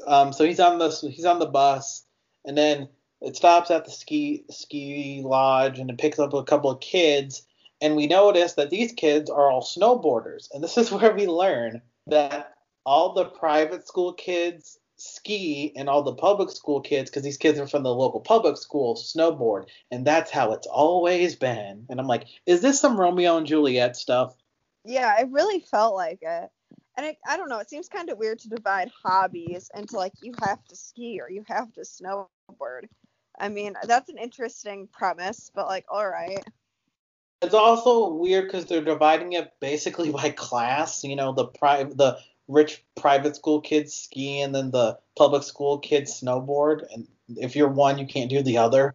Um. So he's on the he's on the bus, and then it stops at the ski ski lodge, and it picks up a couple of kids, and we notice that these kids are all snowboarders, and this [LAUGHS] is where we learn that all the private school kids ski and all the public school kids because these kids are from the local public school snowboard and that's how it's always been and i'm like is this some romeo and juliet stuff Yeah, it really felt like it. And it, I don't know, it seems kind of weird to divide hobbies into like you have to ski or you have to snowboard. I mean, that's an interesting premise, but like, all right. it's also weird because they're dividing it basically by class you know the private the rich private school kids ski and then the public school kids snowboard and if you're one you can't do the other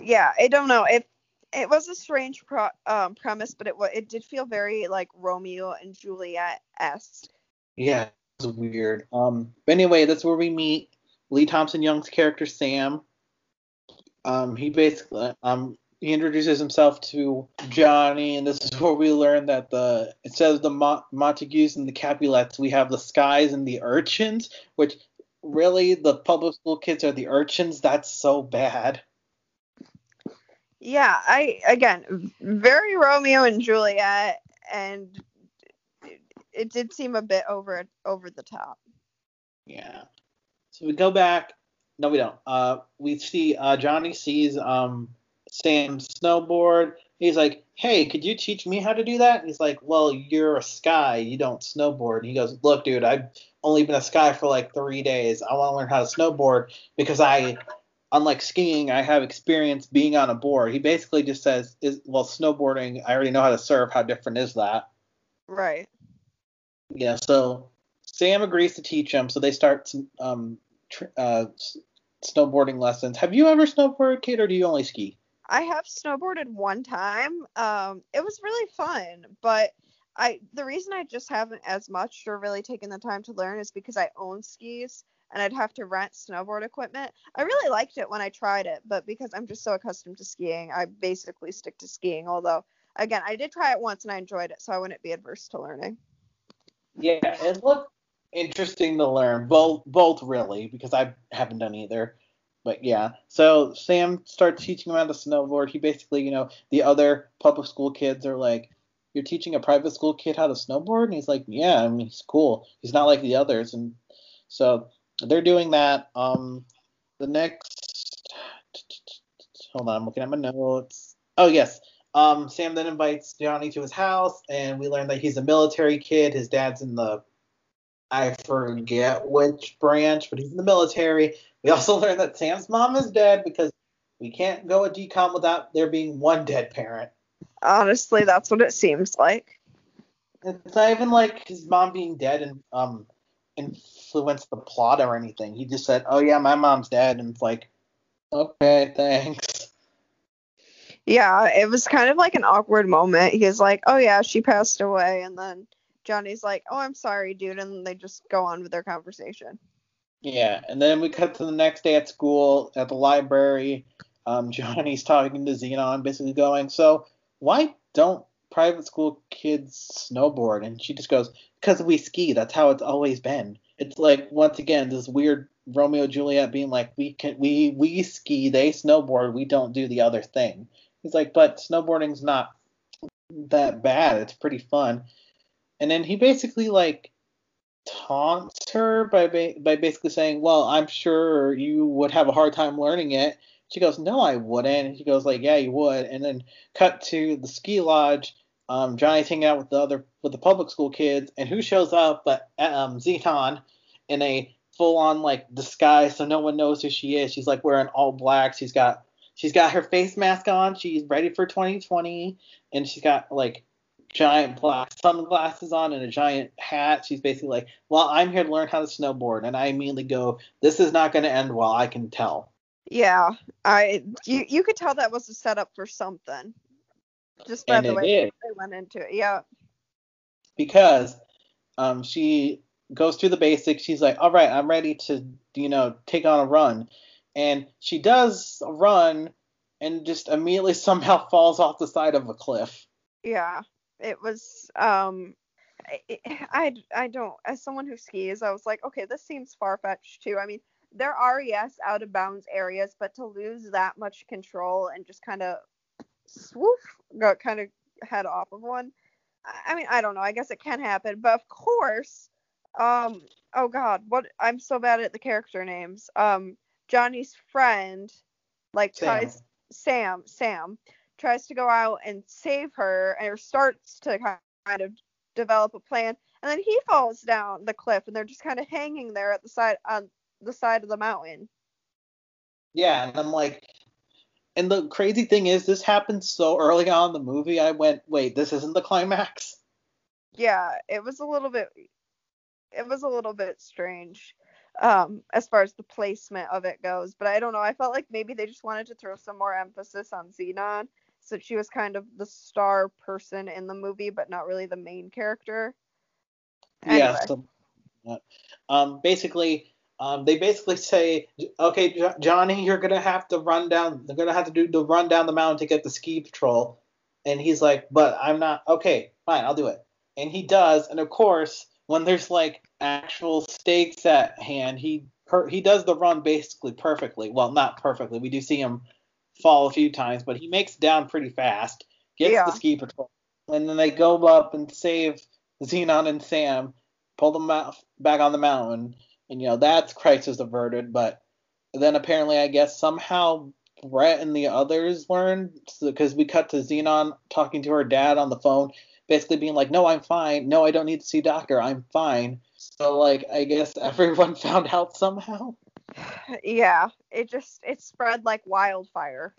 Yeah, I don't know. It it was a strange pro, um, premise, but it it did feel very like Romeo and Juliet esque. Yeah, it was weird. Um, but anyway, that's where we meet Lee Thompson Young's character Sam. Um, he basically um he introduces himself to Johnny, and this is where we learn that the instead of the Mo- Montagues and the Capulets, we have the Skies and the Urchins, which really the public school kids are the urchins. That's so bad. Yeah, I again very Romeo and Juliet, and it, did seem a bit over over the top. Yeah. So we go back. No, we don't. Uh, we see uh, Johnny sees um, Sam snowboard. He's like, "Hey, could you teach me how to do that?" And he's like, "Well, you're a sky. You don't snowboard." And he goes, "Look, dude, I've only been a sky for like three days. I want to learn how to snowboard because I, unlike skiing, I have experience being on a board." He basically just says, "Is well, snowboarding. I already know how to surf. How different is that?" Right. Yeah, so Sam agrees to teach him, so they start some um, tr- uh, s- snowboarding lessons. Have you ever snowboarded, Kate, or do you only ski? I have snowboarded one time. Um, it was really fun, but I the reason I just haven't as much or really taken the time to learn is because I own skis and I'd have to rent snowboard equipment. I really liked it when I tried it, but because I'm just so accustomed to skiing, I basically stick to skiing. Although, again, I did try it once and I enjoyed it, so I wouldn't be adverse to learning. Yeah, it looked interesting to learn. Both, both really, because I haven't done either. But yeah, so Sam starts teaching him how to snowboard. He basically, you know, the other public school kids are like, "You're teaching a private school kid how to snowboard?" And he's like, "Yeah, I mean, he's cool. He's not like the others." And so they're doing that. Um, the next, hold on, I'm looking at my notes. Oh yes, um, Sam then invites Johnny to his house, and we learn that he's a military kid. His dad's in the, I forget which branch, but he's in the military. We also [LAUGHS] learn that Sam's mom is dead because we can't go a DCOM without there being one dead parent. Honestly, that's what it seems like. It's not even like his mom being dead and um influenced the plot or anything. He just said, "Oh yeah, my mom's dead," and it's like, okay, thanks. Yeah, it was kind of like an awkward moment. He was like, "Oh yeah, she passed away," and then Johnny's like, "Oh, I'm sorry, dude," and they just go on with their conversation. Yeah, and then we cut to the next day at school at the library. Um, [LAUGHS] Johnny's talking to Zenon, basically going, "So why don't private school kids snowboard?" And she just goes, "Because we ski. That's how it's always been." It's like once again this weird Romeo Juliet being like, "We can we we ski, they snowboard, we don't do the other thing." He's like, "But snowboarding's not that bad. It's pretty fun." And then he basically like taunts her by ba- by basically saying, "Well, I'm sure you would have a hard time learning it." She goes, "No, I wouldn't." And he goes, "Like, yeah, you would." And then cut to the ski lodge. Um, Johnny's hanging out with the other with the public school kids, and who shows up but um, Zenon in a full on like disguise, so no one knows who she is. She's like wearing all black. She's got she's got her face mask on. She's ready for 2020, and she's got like giant black sunglasses on and a giant hat. She's basically like, "Well, I'm here to learn how to snowboard," and I immediately go, "This is not going to end well. I can tell." Yeah, I you you could tell that was a setup for something. Just by And the way they went into it. Yeah. because um, she goes through the basics. She's like, all right, I'm ready to, you know, take on a run. And she does a run and just immediately [LAUGHS] somehow falls off the side of a cliff. Yeah, it was. Um, I, I, I don't. As someone who skis, I was like, okay, this seems far fetched too. I mean, there are yes out of bounds areas, but to lose that much control and just kind of swoop, got kind of head off of one. I mean, I don't know. I guess it can happen, but of course, um, oh God, what? I'm so bad at the character names. Um, Johnny's friend, like Sam. tries Sam, Sam tries to go out and save her, or starts to kind of develop a plan, and then he falls down the cliff, and they're just kind of hanging there at the side on the side of the mountain. Yeah, and I'm like, and the crazy thing is, this happened so early on in the movie. I went, wait, this isn't the climax. Yeah, it was a little bit. It was a little bit strange, um, as far as the placement of it goes. But I don't know. I felt like maybe they just wanted to throw some more emphasis on Zenon, so she was kind of the star person in the movie, but not really the main character. Yeah. So, um, basically, um, they basically say, okay, Jo- Johnny, you're gonna have to run down. They're gonna have to do the run down the mountain to get the ski patrol. And he's like, but I'm not. Okay, fine, I'll do it. And he does. And of course, when there's like actual stakes at hand, he per- he does the run basically perfectly. Well, not perfectly. We do see him fall a few times, but he makes it down pretty fast. Gets Yeah. the ski patrol, and then they go up and save Zenon and Sam, pull them out, back on the mountain, and you know that's crisis averted. But then apparently, I guess somehow Brett and the others learned because we cut to Zenon talking to her dad on the phone, basically being like, "No, I'm fine. No, I don't need to see doctor. I'm fine." So like, I guess [LAUGHS] everyone found out somehow. Yeah, it just it spread like wildfire.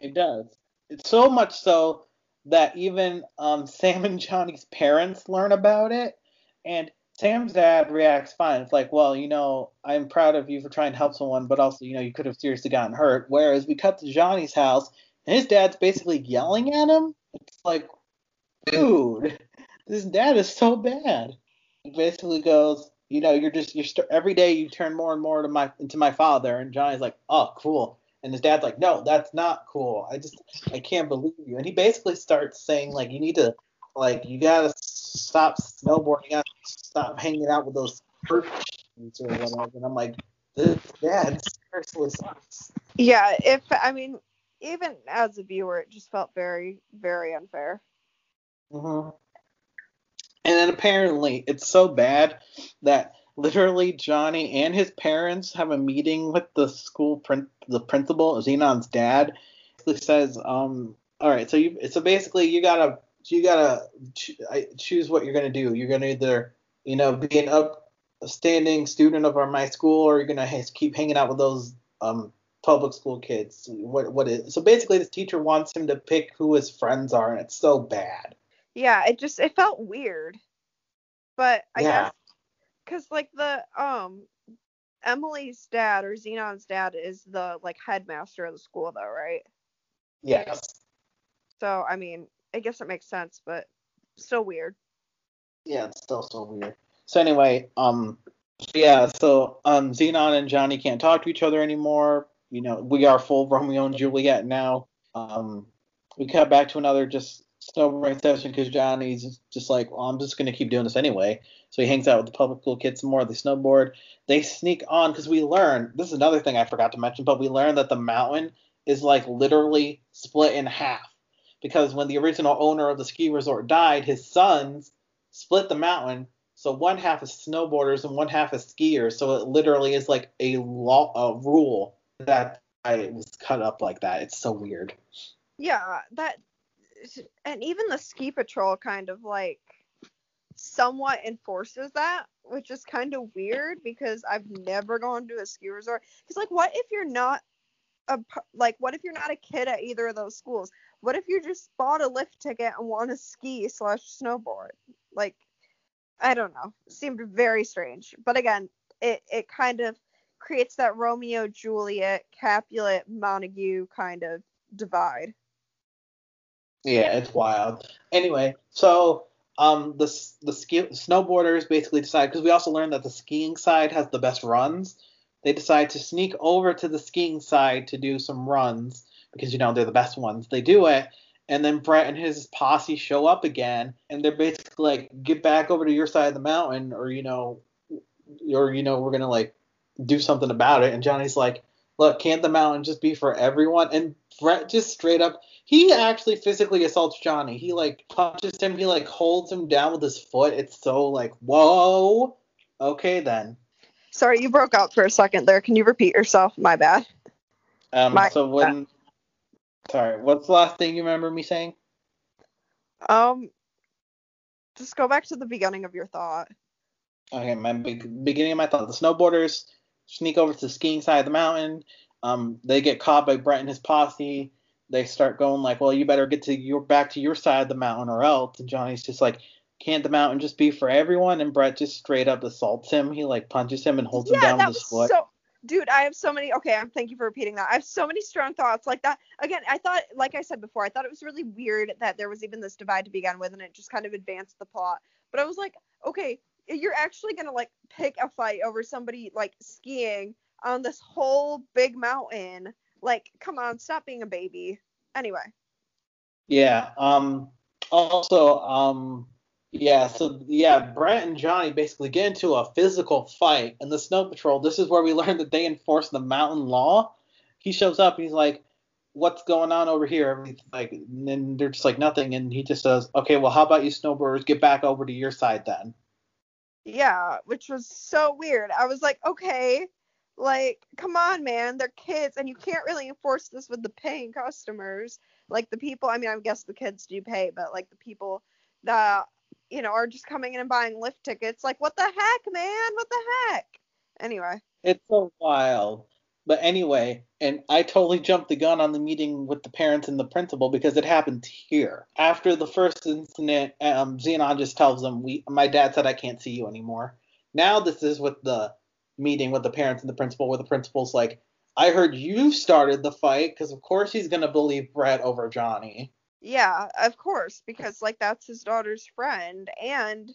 It does. It's so much so that even um, Sam and Johnny's parents learn about it, and Sam's dad reacts fine. It's like, well, you know, I'm proud of you for trying to help someone, but also, you know, you could have seriously gotten hurt. Whereas we cut to Johnny's house, and his dad's basically yelling at him. It's like, dude, this dad is so bad. He basically goes, you know, you're just you're st- every day you turn more and more to my into my father, and Johnny's like, oh, cool. And his dad's like, no, that's not cool. I just, I can't believe you. And he basically starts saying, like, you need to, like, you gotta stop snowboarding. Gotta stop hanging out with those persons or whatever. And I'm like, this dad seriously sucks. Yeah, if I mean, even as a viewer, it just felt very, very unfair. hmm And then apparently it's so bad that literally Johnny and his parents have a meeting with the school prin- the principal, Zenon's dad. He says, um, all right, so you so basically you gotta you gotta ch- choose what you're gonna do. You're gonna either you know be an upstanding student of our my school, or you're gonna keep hanging out with those um public school kids. What what is so basically this teacher wants him to pick who his friends are, and it's so bad. Yeah, it just it felt weird. But I Yeah. guess because like the um Emily's dad or Zenon's dad is the like headmaster of the school though, right? Yes. So I mean, I guess it makes sense, but still weird. Yeah, it's still so weird. So anyway, um, yeah, so um, Zenon and Johnny can't talk to each other anymore. You know, we are full Romeo and Juliet now. Um, we cut back to another just snowboarding session because Johnny's just like, well, I'm just gonna keep doing this anyway. So he hangs out with the public school kids some more. They snowboard. They sneak on because we learn. This is another thing I forgot to mention, but we learn that the mountain is like literally split in half because when the original owner of the ski resort died, his sons split the mountain. So one half is snowboarders and one half is skiers. So it literally is like a law, a rule that I was cut up like that. It's so weird. Yeah, that and even the ski patrol kind of like somewhat enforces that, which is kind of weird because I've never gone to a ski resort. Cuz like what if you're not a like what if you're not a kid at either of those schools? What if you just bought a lift ticket and want to ski slash snowboard? Like I don't know. seemed very strange. But again, it it kind of creates that Romeo Juliet Capulet Montague kind of divide. Yeah, it's wild. Anyway, so um, the the ski- snowboarders basically decide because we also learned that the skiing side has the best runs. They decide to sneak over to the skiing side to do some runs because you know they're the best ones. They do it, and then Brett and his posse show up again, and they're basically like, "Get back over to your side of the mountain, or you know, or you know, we're gonna like do something about it." And Johnny's like, "Look, can't the mountain just be for everyone?" And Brett just straight up, he actually physically assaults Johnny. He like punches him. He like holds him down with his foot. It's so like, whoa. Okay then. Sorry, you broke up for a second there. Can you repeat yourself? My bad. Um. My- so when, sorry, what's the last thing you remember me saying? Um, just go back to the beginning of your thought. Okay, my big, beginning of my thought. The snowboarders sneak over to the skiing side of the mountain. Um, they get caught by Brett and his posse. They start going like, "Well, you better get to your back to your side of the mountain, or else." And Johnny's just like, "Can't the mountain just be for everyone?" And Brett just straight up assaults him. He like punches him and holds him down with his foot. so. Dude, I have so many. Okay, I'm thank you for repeating that. I have so many strong thoughts like that. Again, I thought, like I said before, I thought it was really weird that there was even this divide to begin with, and it just kind of advanced the plot. But I was like, okay, you're actually gonna like pick a fight over somebody like skiing on this whole big mountain. Like, come on, stop being a baby. Anyway, Yeah. Um. Also, um. Yeah. So yeah, Brett and Johnny basically get into a physical fight, and the Snow Patrol. This is where we [LAUGHS] learn that they enforce the mountain law. He shows up. And he's like, "What's going on over here?" And like, and then they're just like nothing, and he just says, "Okay, well, how about you snowboarders get back over to your side then?" yeah, which was so weird. I was like, okay, like, come on, man, they're kids, and you can't really enforce this with the paying customers. Like the people, I mean, I guess the kids do pay, but like the people that, you know, are just coming in and buying lift tickets, like, what the heck, man? What the heck? Anyway, It's so wild. But anyway, and I totally jumped the gun on the meeting with the parents and the principal because it happened here. After the first incident, um, Zenon just tells them, "We, my dad said I can't see you anymore." Now this is with the meeting with the parents and the principal, where the principal's like, "I heard you started the fight because of course he's gonna believe Brett over Johnny." Yeah, of course, because like that's his daughter's friend and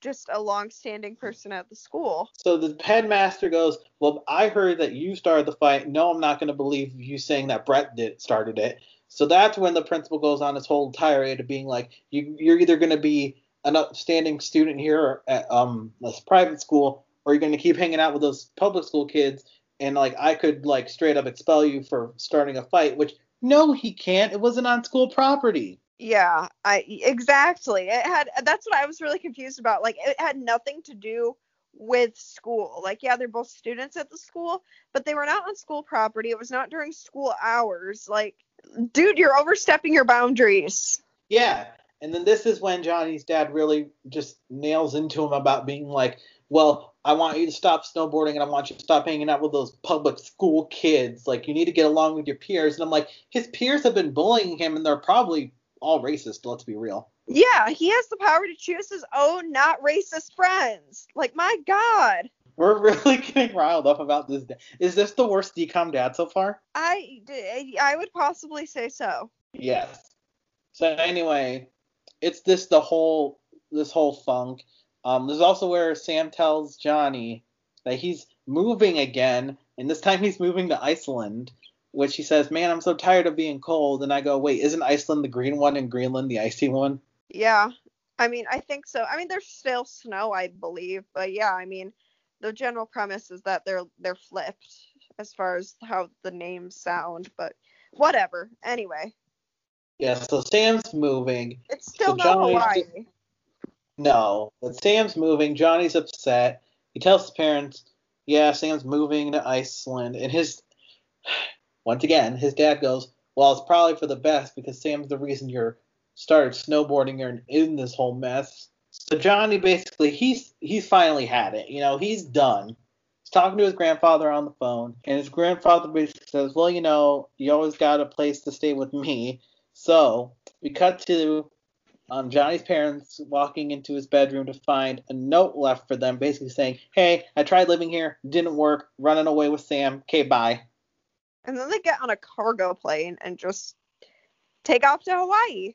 just a long-standing person at the school. So the headmaster goes, "Well, I heard that you started the fight. No, I'm not going to believe you saying that Brett did started it." So that's when the principal goes on his whole tirade of being like, you, "You're either going to be an upstanding student here at um this private school, or you're going to keep hanging out with those public school kids, and like I could like straight up expel you for starting a fight." Which no, he can't. It wasn't on school property. Yeah, I exactly. It had that's what I was really confused about. Like it had nothing to do with school. Like yeah, they're both students at the school, but they were not on school property. It was not during school hours. Like dude, you're overstepping your boundaries. Yeah. And then this is when Johnny's dad really just nails into him about being like, well, I want you to stop snowboarding and I want you to stop hanging out with those public school kids. Like, you need to get along with your peers. And I'm like, his peers have been bullying him and they're probably all racist, let's be real. Yeah, he has the power to choose his own not racist friends. Like my god. We're [LAUGHS] really getting riled up about this. Is this the worst DCOM dad so far? I I would possibly say so. Yes. So anyway, it's this the whole this whole funk. Um, this is also where Sam tells Johnny that he's moving again, and this time he's moving to Iceland. Which he says, "Man, I'm so tired of being cold." And I go, "Wait, isn't Iceland the green one and Greenland the icy one?" Yeah. I mean, I think so. I mean, there's still snow, I believe, but yeah, I mean, the general premise is that they're they're flipped as far as how the names sound, but whatever. Anyway, Yeah. So Sam's moving. it's still So not Johnny's Hawaii. No, but Sam's moving. Johnny's upset. He tells his parents, "Yeah, Sam's moving to Iceland." And his, [SIGHS] once again, his dad goes, "Well, it's probably for the best because Sam's the reason you're started snowboarding or in this whole mess." So Johnny basically he's he's finally had it. You know, he's done. He's talking to his grandfather on the phone, and his grandfather basically says, "Well, you know, you always got a place to stay with me." So we cut to um, Johnny's parents walking into his bedroom to find a note left for them, basically saying, "Hey, I tried living here, didn't work, running away with Sam. Okay, bye." And then they get on a cargo plane and just take off to Hawaii.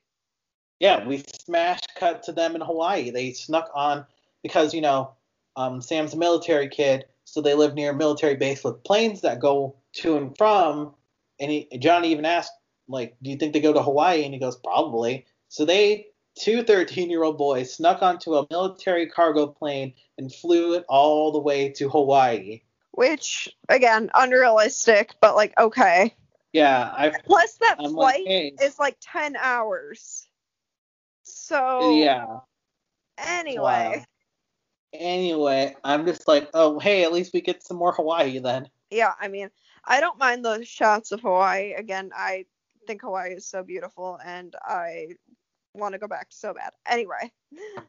yeah, we smash cut to them in Hawaii. They snuck on because you know um, Sam's a military kid, so they live near a military base with planes that go to and from. And he, Johnny even asked, like, do you think they go to Hawaii? And he goes, probably. So they, two 13 year old boys, snuck onto a military cargo plane and flew it all the way to Hawaii. Which, again, unrealistic, but like, okay. Yeah, I. Plus, that I'm flight like, hey. is like 10 hours. So. Yeah. Anyway. Wow. Anyway, I'm just like, oh, hey, at least we get some more Hawaii then. Yeah, I mean, I don't mind the shots of Hawaii. Again, I think Hawaii is so beautiful and I want to go back so bad. Anyway.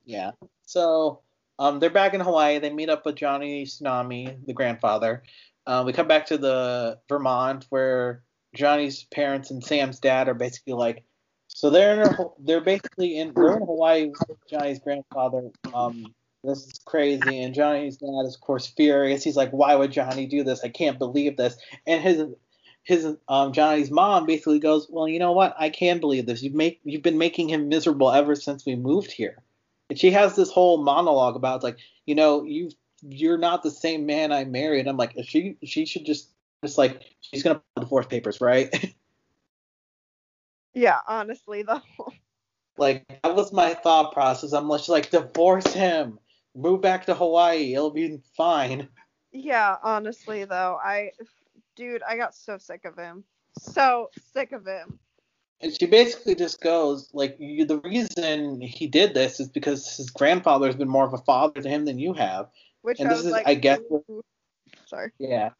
Yeah. So, um, they're back in Hawaii. They meet up with Johnny Tsunami, the grandfather. Uh, we come back to the Vermont where Johnny's parents and Sam's dad are basically like, so they're they're basically in they're in Hawaii with Johnny's grandfather. Um, this is crazy. And Johnny's dad is of course furious. He's like, why would Johnny do this? I can't believe this. And his his um Johnny's mom basically goes, well, you know what? I can believe this. You've make you've been making him miserable ever since we moved here. And she has this whole monologue about like, you know, you you're not the same man I married. I'm like, she she should just just like she's gonna put divorce papers, right? [LAUGHS] yeah, honestly though. like that was my thought process. I'm just like divorce him move back to Hawaii. It'll be fine. Yeah, honestly though, I dude, I got so sick of him. So sick of him. And she basically just goes like, you, the reason he did this is because his grandfather has been more of a father to him than you have. Which and I this is, like, I guess. Ooh. Sorry. Yeah.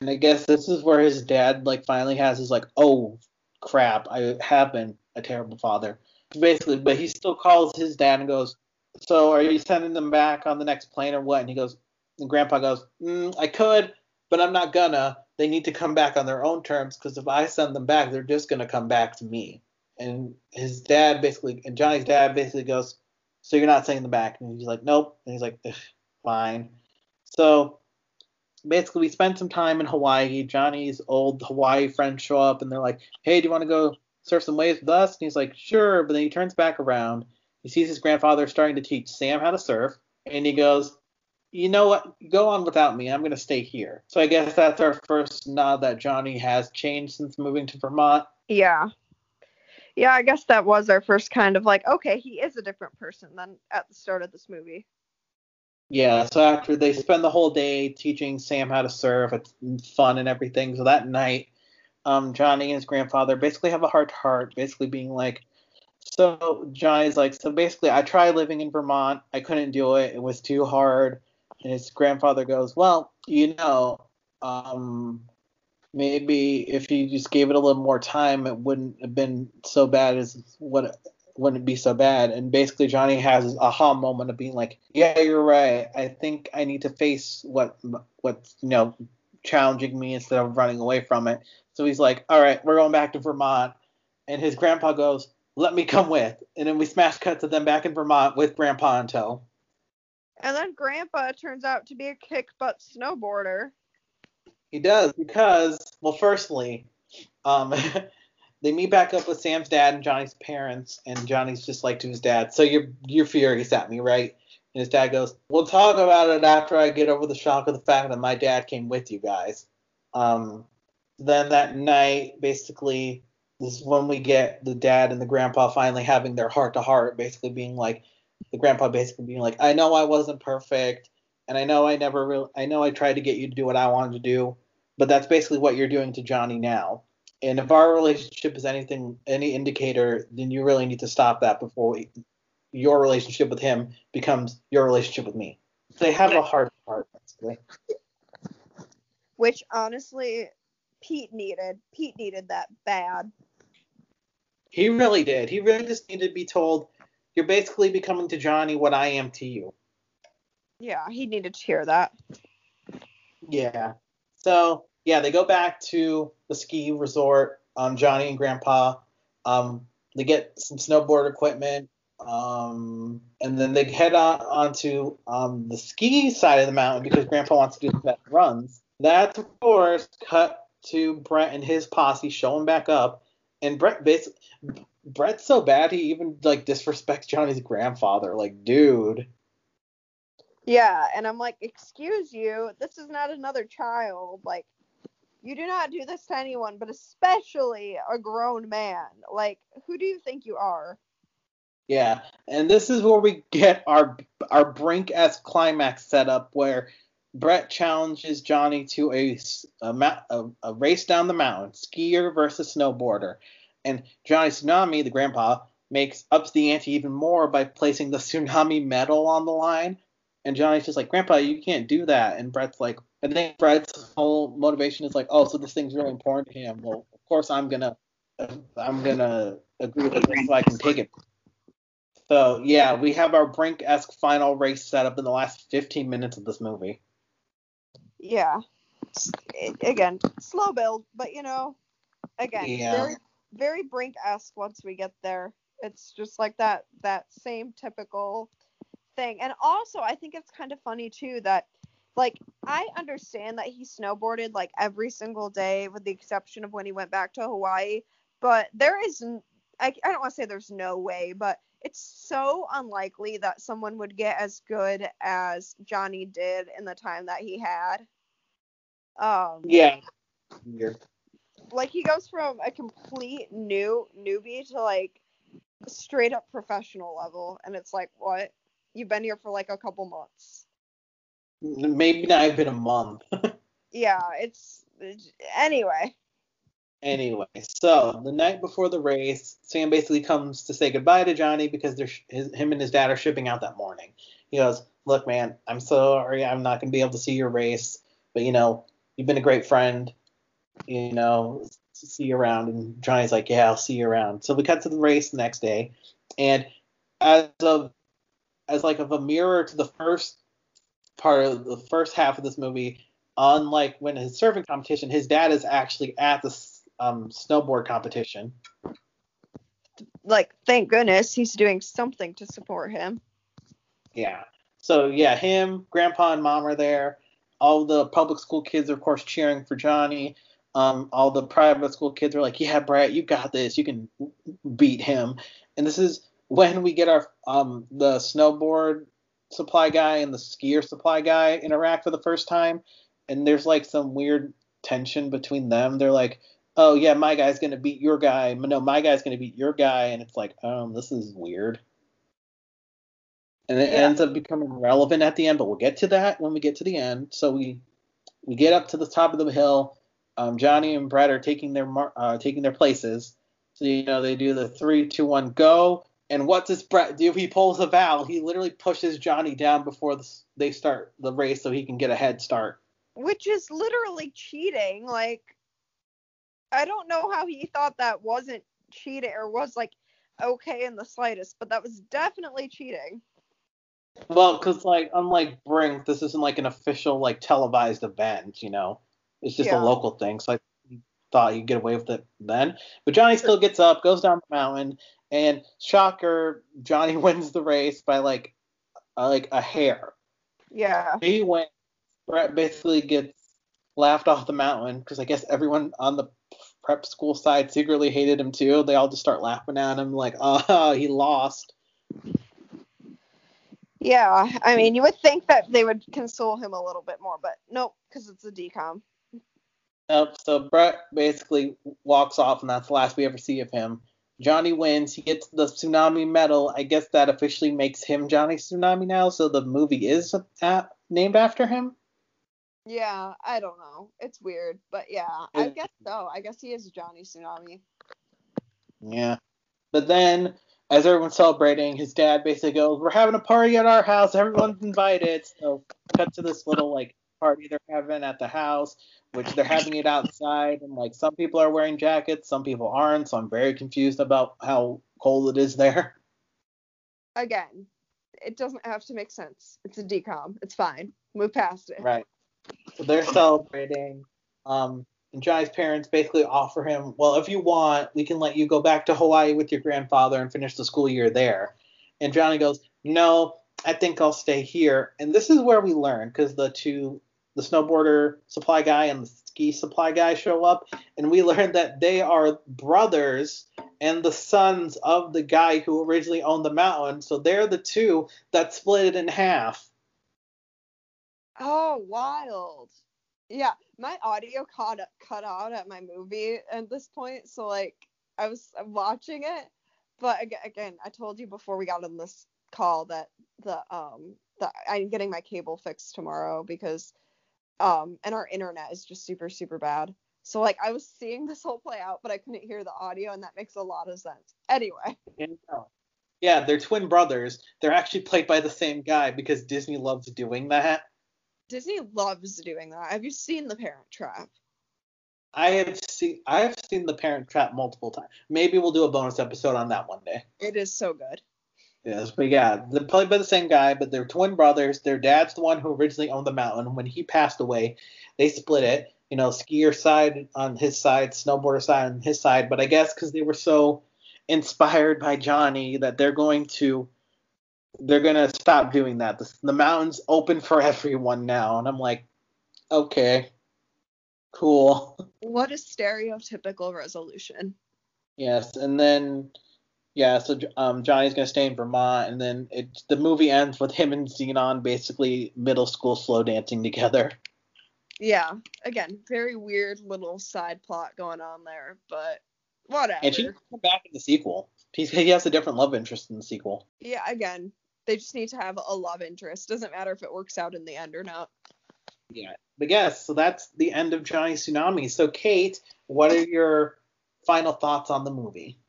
And I guess this is where his dad like finally has his like, oh crap, I have been a terrible father. Basically, but he still calls his dad and goes, so are you sending them back on the next plane or what? And he goes, and Grandpa goes, mm, I could, but I'm not gonna. They need to come back on their own terms because if I send them back, they're just gonna come back to me. And his dad basically, and Johnny's dad basically goes, so you're not sending them back? And he's like, nope. And he's like, fine. So basically, we spent some time in Hawaii. Johnny's old Hawaii friends show up and they're like, hey, do you want to go surf some waves with us? And he's like, sure. But then he turns back around he sees his grandfather starting to teach Sam how to surf, and he goes, you know what? Go on without me. I'm going to stay here. So I guess that's our first nod that Johnny has changed since moving to Vermont. Yeah. Yeah, I guess that was our first kind of like, okay, he is a different person than at the start of this movie. Yeah, so after they spend the whole day teaching Sam how to surf, it's fun and everything. So that night, um, Johnny and his grandfather basically have a heart to heart, basically being like, so Johnny's like, so basically, I tried living in Vermont. I couldn't do it. It was too hard. And his grandfather goes, well, you know, um, maybe if you just gave it a little more time, it wouldn't have been so bad as what wouldn't be so bad. And basically, Johnny has this aha moment of being like, yeah, you're right. I think I need to face what what's you know challenging me instead of running away from it. So he's like, all right, we're going back to Vermont. And his grandpa goes, let me come with. And then we smash cut to them back in Vermont with Grandpa in tow. And then Grandpa turns out to be a kick butt snowboarder. He does because, well, firstly, um, [LAUGHS] they meet back up with Sam's dad and Johnny's parents, and Johnny's just like to his dad, "So you're you're furious at me, right?" And his dad goes, "We'll talk about it after I get over the shock of the fact that my dad came with you guys." Um, then that night, basically, this is when we get the dad and the grandpa finally having their heart to heart, basically being like, the grandpa basically being like, I know I wasn't perfect, and I know I never really, I know I tried to get you to do what I wanted to do, but that's basically what you're doing to Johnny now. And if our relationship is anything, any indicator, then you really need to stop that before we, your relationship with him becomes your relationship with me. They have a hard heart, basically. Which honestly, Pete needed. Pete needed that bad. He really did. He really just needed to be told, you're basically becoming to Johnny what I am to you. Yeah, he needed to hear that. Yeah. So, yeah, they go back to the ski resort. Um, Johnny and Grandpa. Um, they get some snowboard equipment. Um, and then they head on onto um, the ski side of the mountain because Grandpa wants to do the runs. That's of course cut to Brett and his posse showing back up and Brett basically Brett's so bad he even like disrespects Johnny's grandfather. Like, dude. Yeah, and I'm like, excuse you, this is not another child. Like, you do not do this to anyone, but especially a grown man. Like, who do you think you are? Yeah, and this is where we get our our brink esque climax set up where Brett challenges Johnny to a, a, a race down the mountain, skier versus snowboarder. And Johnny Tsunami, the grandpa, makes ups the ante even more by placing the [LAUGHS] tsunami medal on the line. And Johnny's just like, Grandpa, you can't do that. And Brett's like, I think Brett's whole motivation is like, oh, so this thing's really important to him. Well, of course I'm gonna, I'm gonna agree with it so I can take it. So yeah, we have our Brink-esque final race set up in the last 15 minutes of this movie. Yeah. Again, slow build, but you know, again, yeah. very very Brink-esque once we get there. It's just like that that same typical thing. And also, I think it's kind of funny too that like I understand that he snowboarded like every single day with the exception of when he went back to Hawaii, but there is I, I don't want to say there's no way, but it's so unlikely that someone would get as good as Johnny did in the time that he had. Um, yeah. Weird. Like he goes from a complete new newbie to like straight up professional level, and it's like, what? You've been here for like a couple months. Maybe not even a month. [LAUGHS] yeah, it's anyway. Anyway, so the night before the race, Sam basically comes to say goodbye to Johnny because they're his, him and his dad are shipping out that morning. He goes, "Look, man, I'm sorry, I'm not gonna be able to see your race, but you know, you've been a great friend. You know, see you around." And Johnny's like, "Yeah, I'll see you around." So we cut to the race the next day, and as of as like of a mirror to the first part of the first half of this movie, unlike when his surfing competition, his dad is actually at the um, snowboard competition. Like, thank goodness he's doing something to support him. Yeah. So yeah, him, grandpa, and mom are there. All the public school kids are of course cheering for Johnny. Um, all the private school kids are like, "Yeah, Brett, you got this. You can beat him." And this is when we get our um the snowboard supply guy and the skier supply guy interact for the first time, and there's like some weird tension between them. They're like, oh yeah, my guy's gonna beat your guy. No, my guy's gonna beat your guy, and it's like, um, this is weird. And it yeah. ends up becoming relevant at the end, but we'll get to that when we get to the end. So we we get up to the top of the hill. Um, Johnny and Brett are taking their uh, taking their places. So you know they do the three, two, one, go. And what does Brett do? If he pulls a Val. He literally pushes Johnny down before the, they start the race so he can get a head start. Which is literally cheating. Like I don't know how he thought that wasn't cheating or was like okay in the slightest, but that was definitely cheating. Well, because like unlike Brink, this isn't like an official like televised event, you know. It's just yeah. a local thing, so I thought you'd get away with it then. But Johnny still gets up, goes down the mountain, and shocker, Johnny [LAUGHS] wins the race by like uh, like a hair. Yeah. He went. Brett basically gets laughed off the mountain because I guess everyone on the prep school side secretly hated him too. They all just start laughing at him like, "Oh, [LAUGHS] he lost." Yeah, I mean, you would think that they would console him a little bit more, but nope, because it's a DCOM. Nope. So Brett basically walks off, and that's the last we ever see of him. Johnny wins. He gets the tsunami medal. I guess that officially makes him Johnny Tsunami now. So the movie is at, named after him. Yeah, I don't know. It's weird, but yeah, I guess so. I guess he is Johnny Tsunami. Yeah. But then, as everyone's celebrating, his dad basically goes, We're having a party at our house. Everyone's invited. So, cut to this little, like, party they're having at the house, which they're having it outside. And, like, some people are wearing jackets, some people aren't. So, I'm very confused about how cold it is there. Again, it doesn't have to make sense. It's a DCOM. It's fine. Move past it. Right. So they're celebrating. Um, and Johnny's parents basically offer him, well, if you want, we can let you go back to Hawaii with your grandfather and finish the school year there. And Johnny goes, no, I think I'll stay here. And this is where we learn because the two, the snowboarder supply guy and the ski supply guy show up, and we [LAUGHS] learn that they are brothers and the sons of the guy who originally owned the mountain. So they're the two that split it in half. Oh, wild. Yeah, my audio caught cut out at my movie at this point, so like I was watching it, but again, I told you before we got on this call that the um that I'm getting my cable fixed tomorrow because um and our internet is just super super bad. So like I was seeing this whole play out, but I couldn't hear the audio, and that makes a lot of sense. Anyway. Yeah, they're twin brothers. They're actually played by the same guy because Disney loves doing that. Disney loves doing that. Have you seen The Parent Trap? I have seen I have seen The Parent Trap multiple times. Maybe we'll do a bonus episode on that one day. It is so good. Yes, but yeah, they're played by the same guy, but they're twin brothers. Their dad's the one who originally owned the mountain. When he passed away, they split it. You know, skier side on his side, snowboarder side on his side. But I guess because they were so inspired by Johnny that they're going to they're gonna stop doing that. The, the mountain's open for [LAUGHS] everyone now, and I'm like, okay, cool. What a stereotypical resolution. Yes, and then yeah, so um, Johnny's gonna stay in Vermont, and then it the movie ends with him and Zenon basically middle school slow dancing together. Yeah, again, very weird little side plot going on there, but whatever. And she come back in the sequel. He's, he has a different love interest in the sequel. Yeah, again, they just need to have a love interest. Doesn't matter if it works out in the end or not. Yeah. But yes, so that's the end of Johnny Tsunami. So Kate, what are your final thoughts on the movie?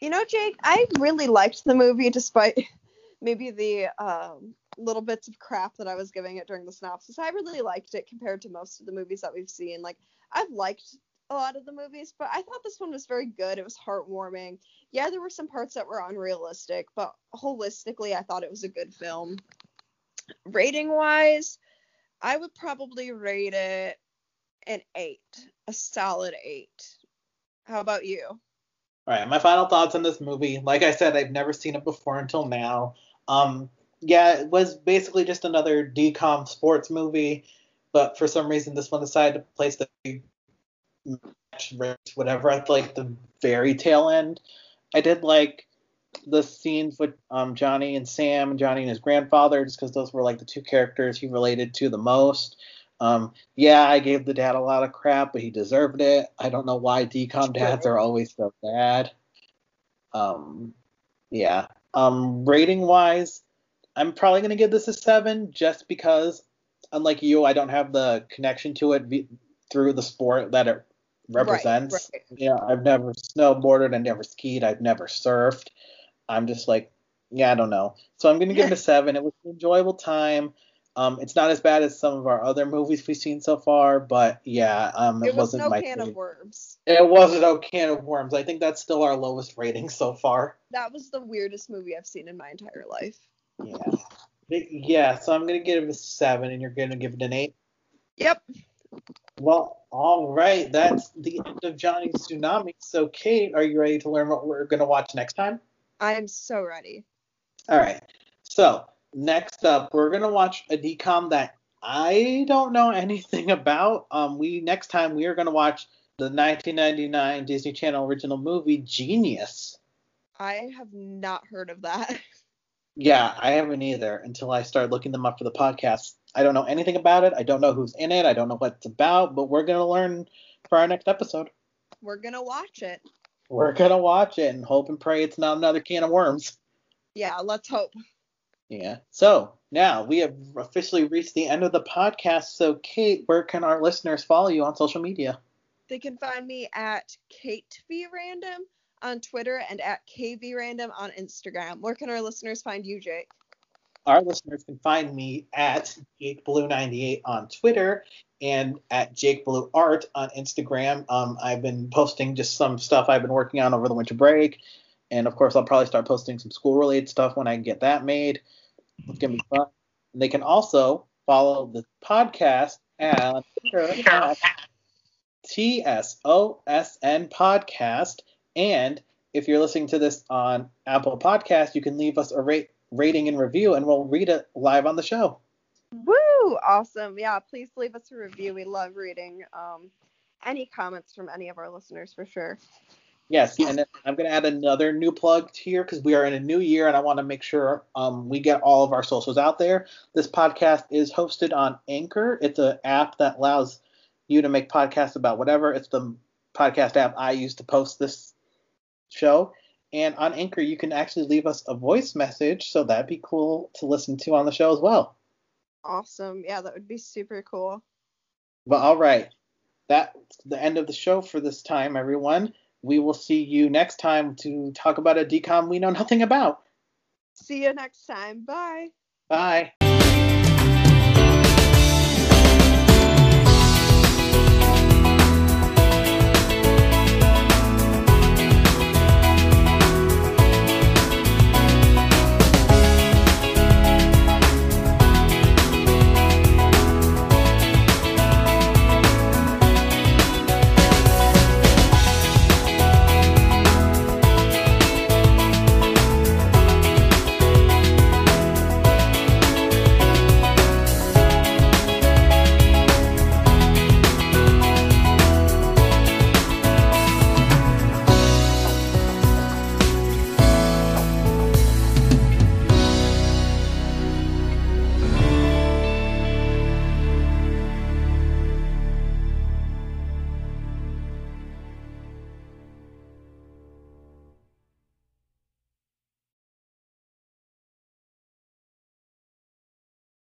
You know, Jake, I really liked the movie despite [LAUGHS] maybe the um, little bits of crap that I was giving it during the synopsis. I really liked it compared to most of the movies that we've seen. Like I've liked a lot of the movies, but I thought this one was very good. It was heartwarming. Yeah, there were some parts that were unrealistic, but holistically, I thought it was a good film. Rating wise, I would probably rate it an eight, a solid eight. How about you? All right, my final thoughts on this movie. Like I said, I've never seen it before until now. Um, yeah, it was basically just another DCOM sports movie, but for some reason, this one decided to place the match race, whatever at like the very tail end. I did like the scenes with um, Johnny and Sam, Johnny and his grandfather, just because those were like the two characters he related to the most. Um, yeah, I gave the dad a lot of crap, but he deserved it. I don't know why DCOM dads are always so bad. Um, yeah. Um, rating wise, I'm probably gonna give this a seven, just because, unlike you, I don't have the connection to it through the sport that it represents. Right, right. Yeah, I've never snowboarded, I never skied, I've never surfed. I'm just like, yeah, I don't know. So I'm gonna give it a [LAUGHS] seven. It was an enjoyable time. Um, it's not as bad as some of our other movies we've seen so far, but yeah, um, it, it was not no my can favorite. of worms. It wasn't no can of worms. I think that's still our lowest rating so far. That was the weirdest movie I've seen in my entire life. Yeah. Yeah, so I'm gonna give it a seven, and you're gonna give it an eight. Yep. Well, all right. That's the end of Johnny's Tsunami. So, Kate, are you ready to learn what we're going to watch next time? I'm so ready. All right. So, next up, we're going to watch a DCOM that I don't know anything [LAUGHS] about. Um, we next time we are going to watch the 1999 Disney Channel original movie Genius. I have not heard of that. [LAUGHS] Yeah, I haven't either until I started looking them up for the podcast. I don't know anything about it. I don't know who's in it. I don't know what it's about, but we're going to learn for our next episode. We're going to watch it. We're going to watch it and hope and pray it's not another can of worms. Yeah, let's hope. Yeah. So now we have officially reached the end of the podcast. So, Kate, where can our listeners follow you on social media? They can find me at Kate V Random on Twitter and at KV Random on Instagram. Where can our listeners find you, Jake? our listeners can find me at JakeBlue98 on Twitter and at JakeBlueArt on Instagram. Um, I've been posting just some stuff I've been working on over the winter break. And of course, I'll probably start posting some school related stuff when I get that made. It's going to be fun. And they can also follow the podcast at TSOSN Podcast. And if you're listening to this on Apple Podcast, you can leave us a rate rating and review, and we'll read it live on the show. Woo! Awesome. Yeah, please leave us a review. We love reading um, any comments from any of our listeners for sure. Yes, and I'm going to add another new plug here because we are in a new year and I want to make sure um, we get all of our socials out there. This podcast is hosted on Anchor. It's an app that allows you to make podcasts about whatever. It's the podcast app I use to post this show. And on Anchor, you can actually leave us a voice message, so that'd be cool to listen to on the show as well. Awesome. Yeah, that would be super cool. Well, all right, that's the end of the show for this time, everyone. We will see you next time to talk about a DCOM we know nothing about. See you next time. Bye. Bye.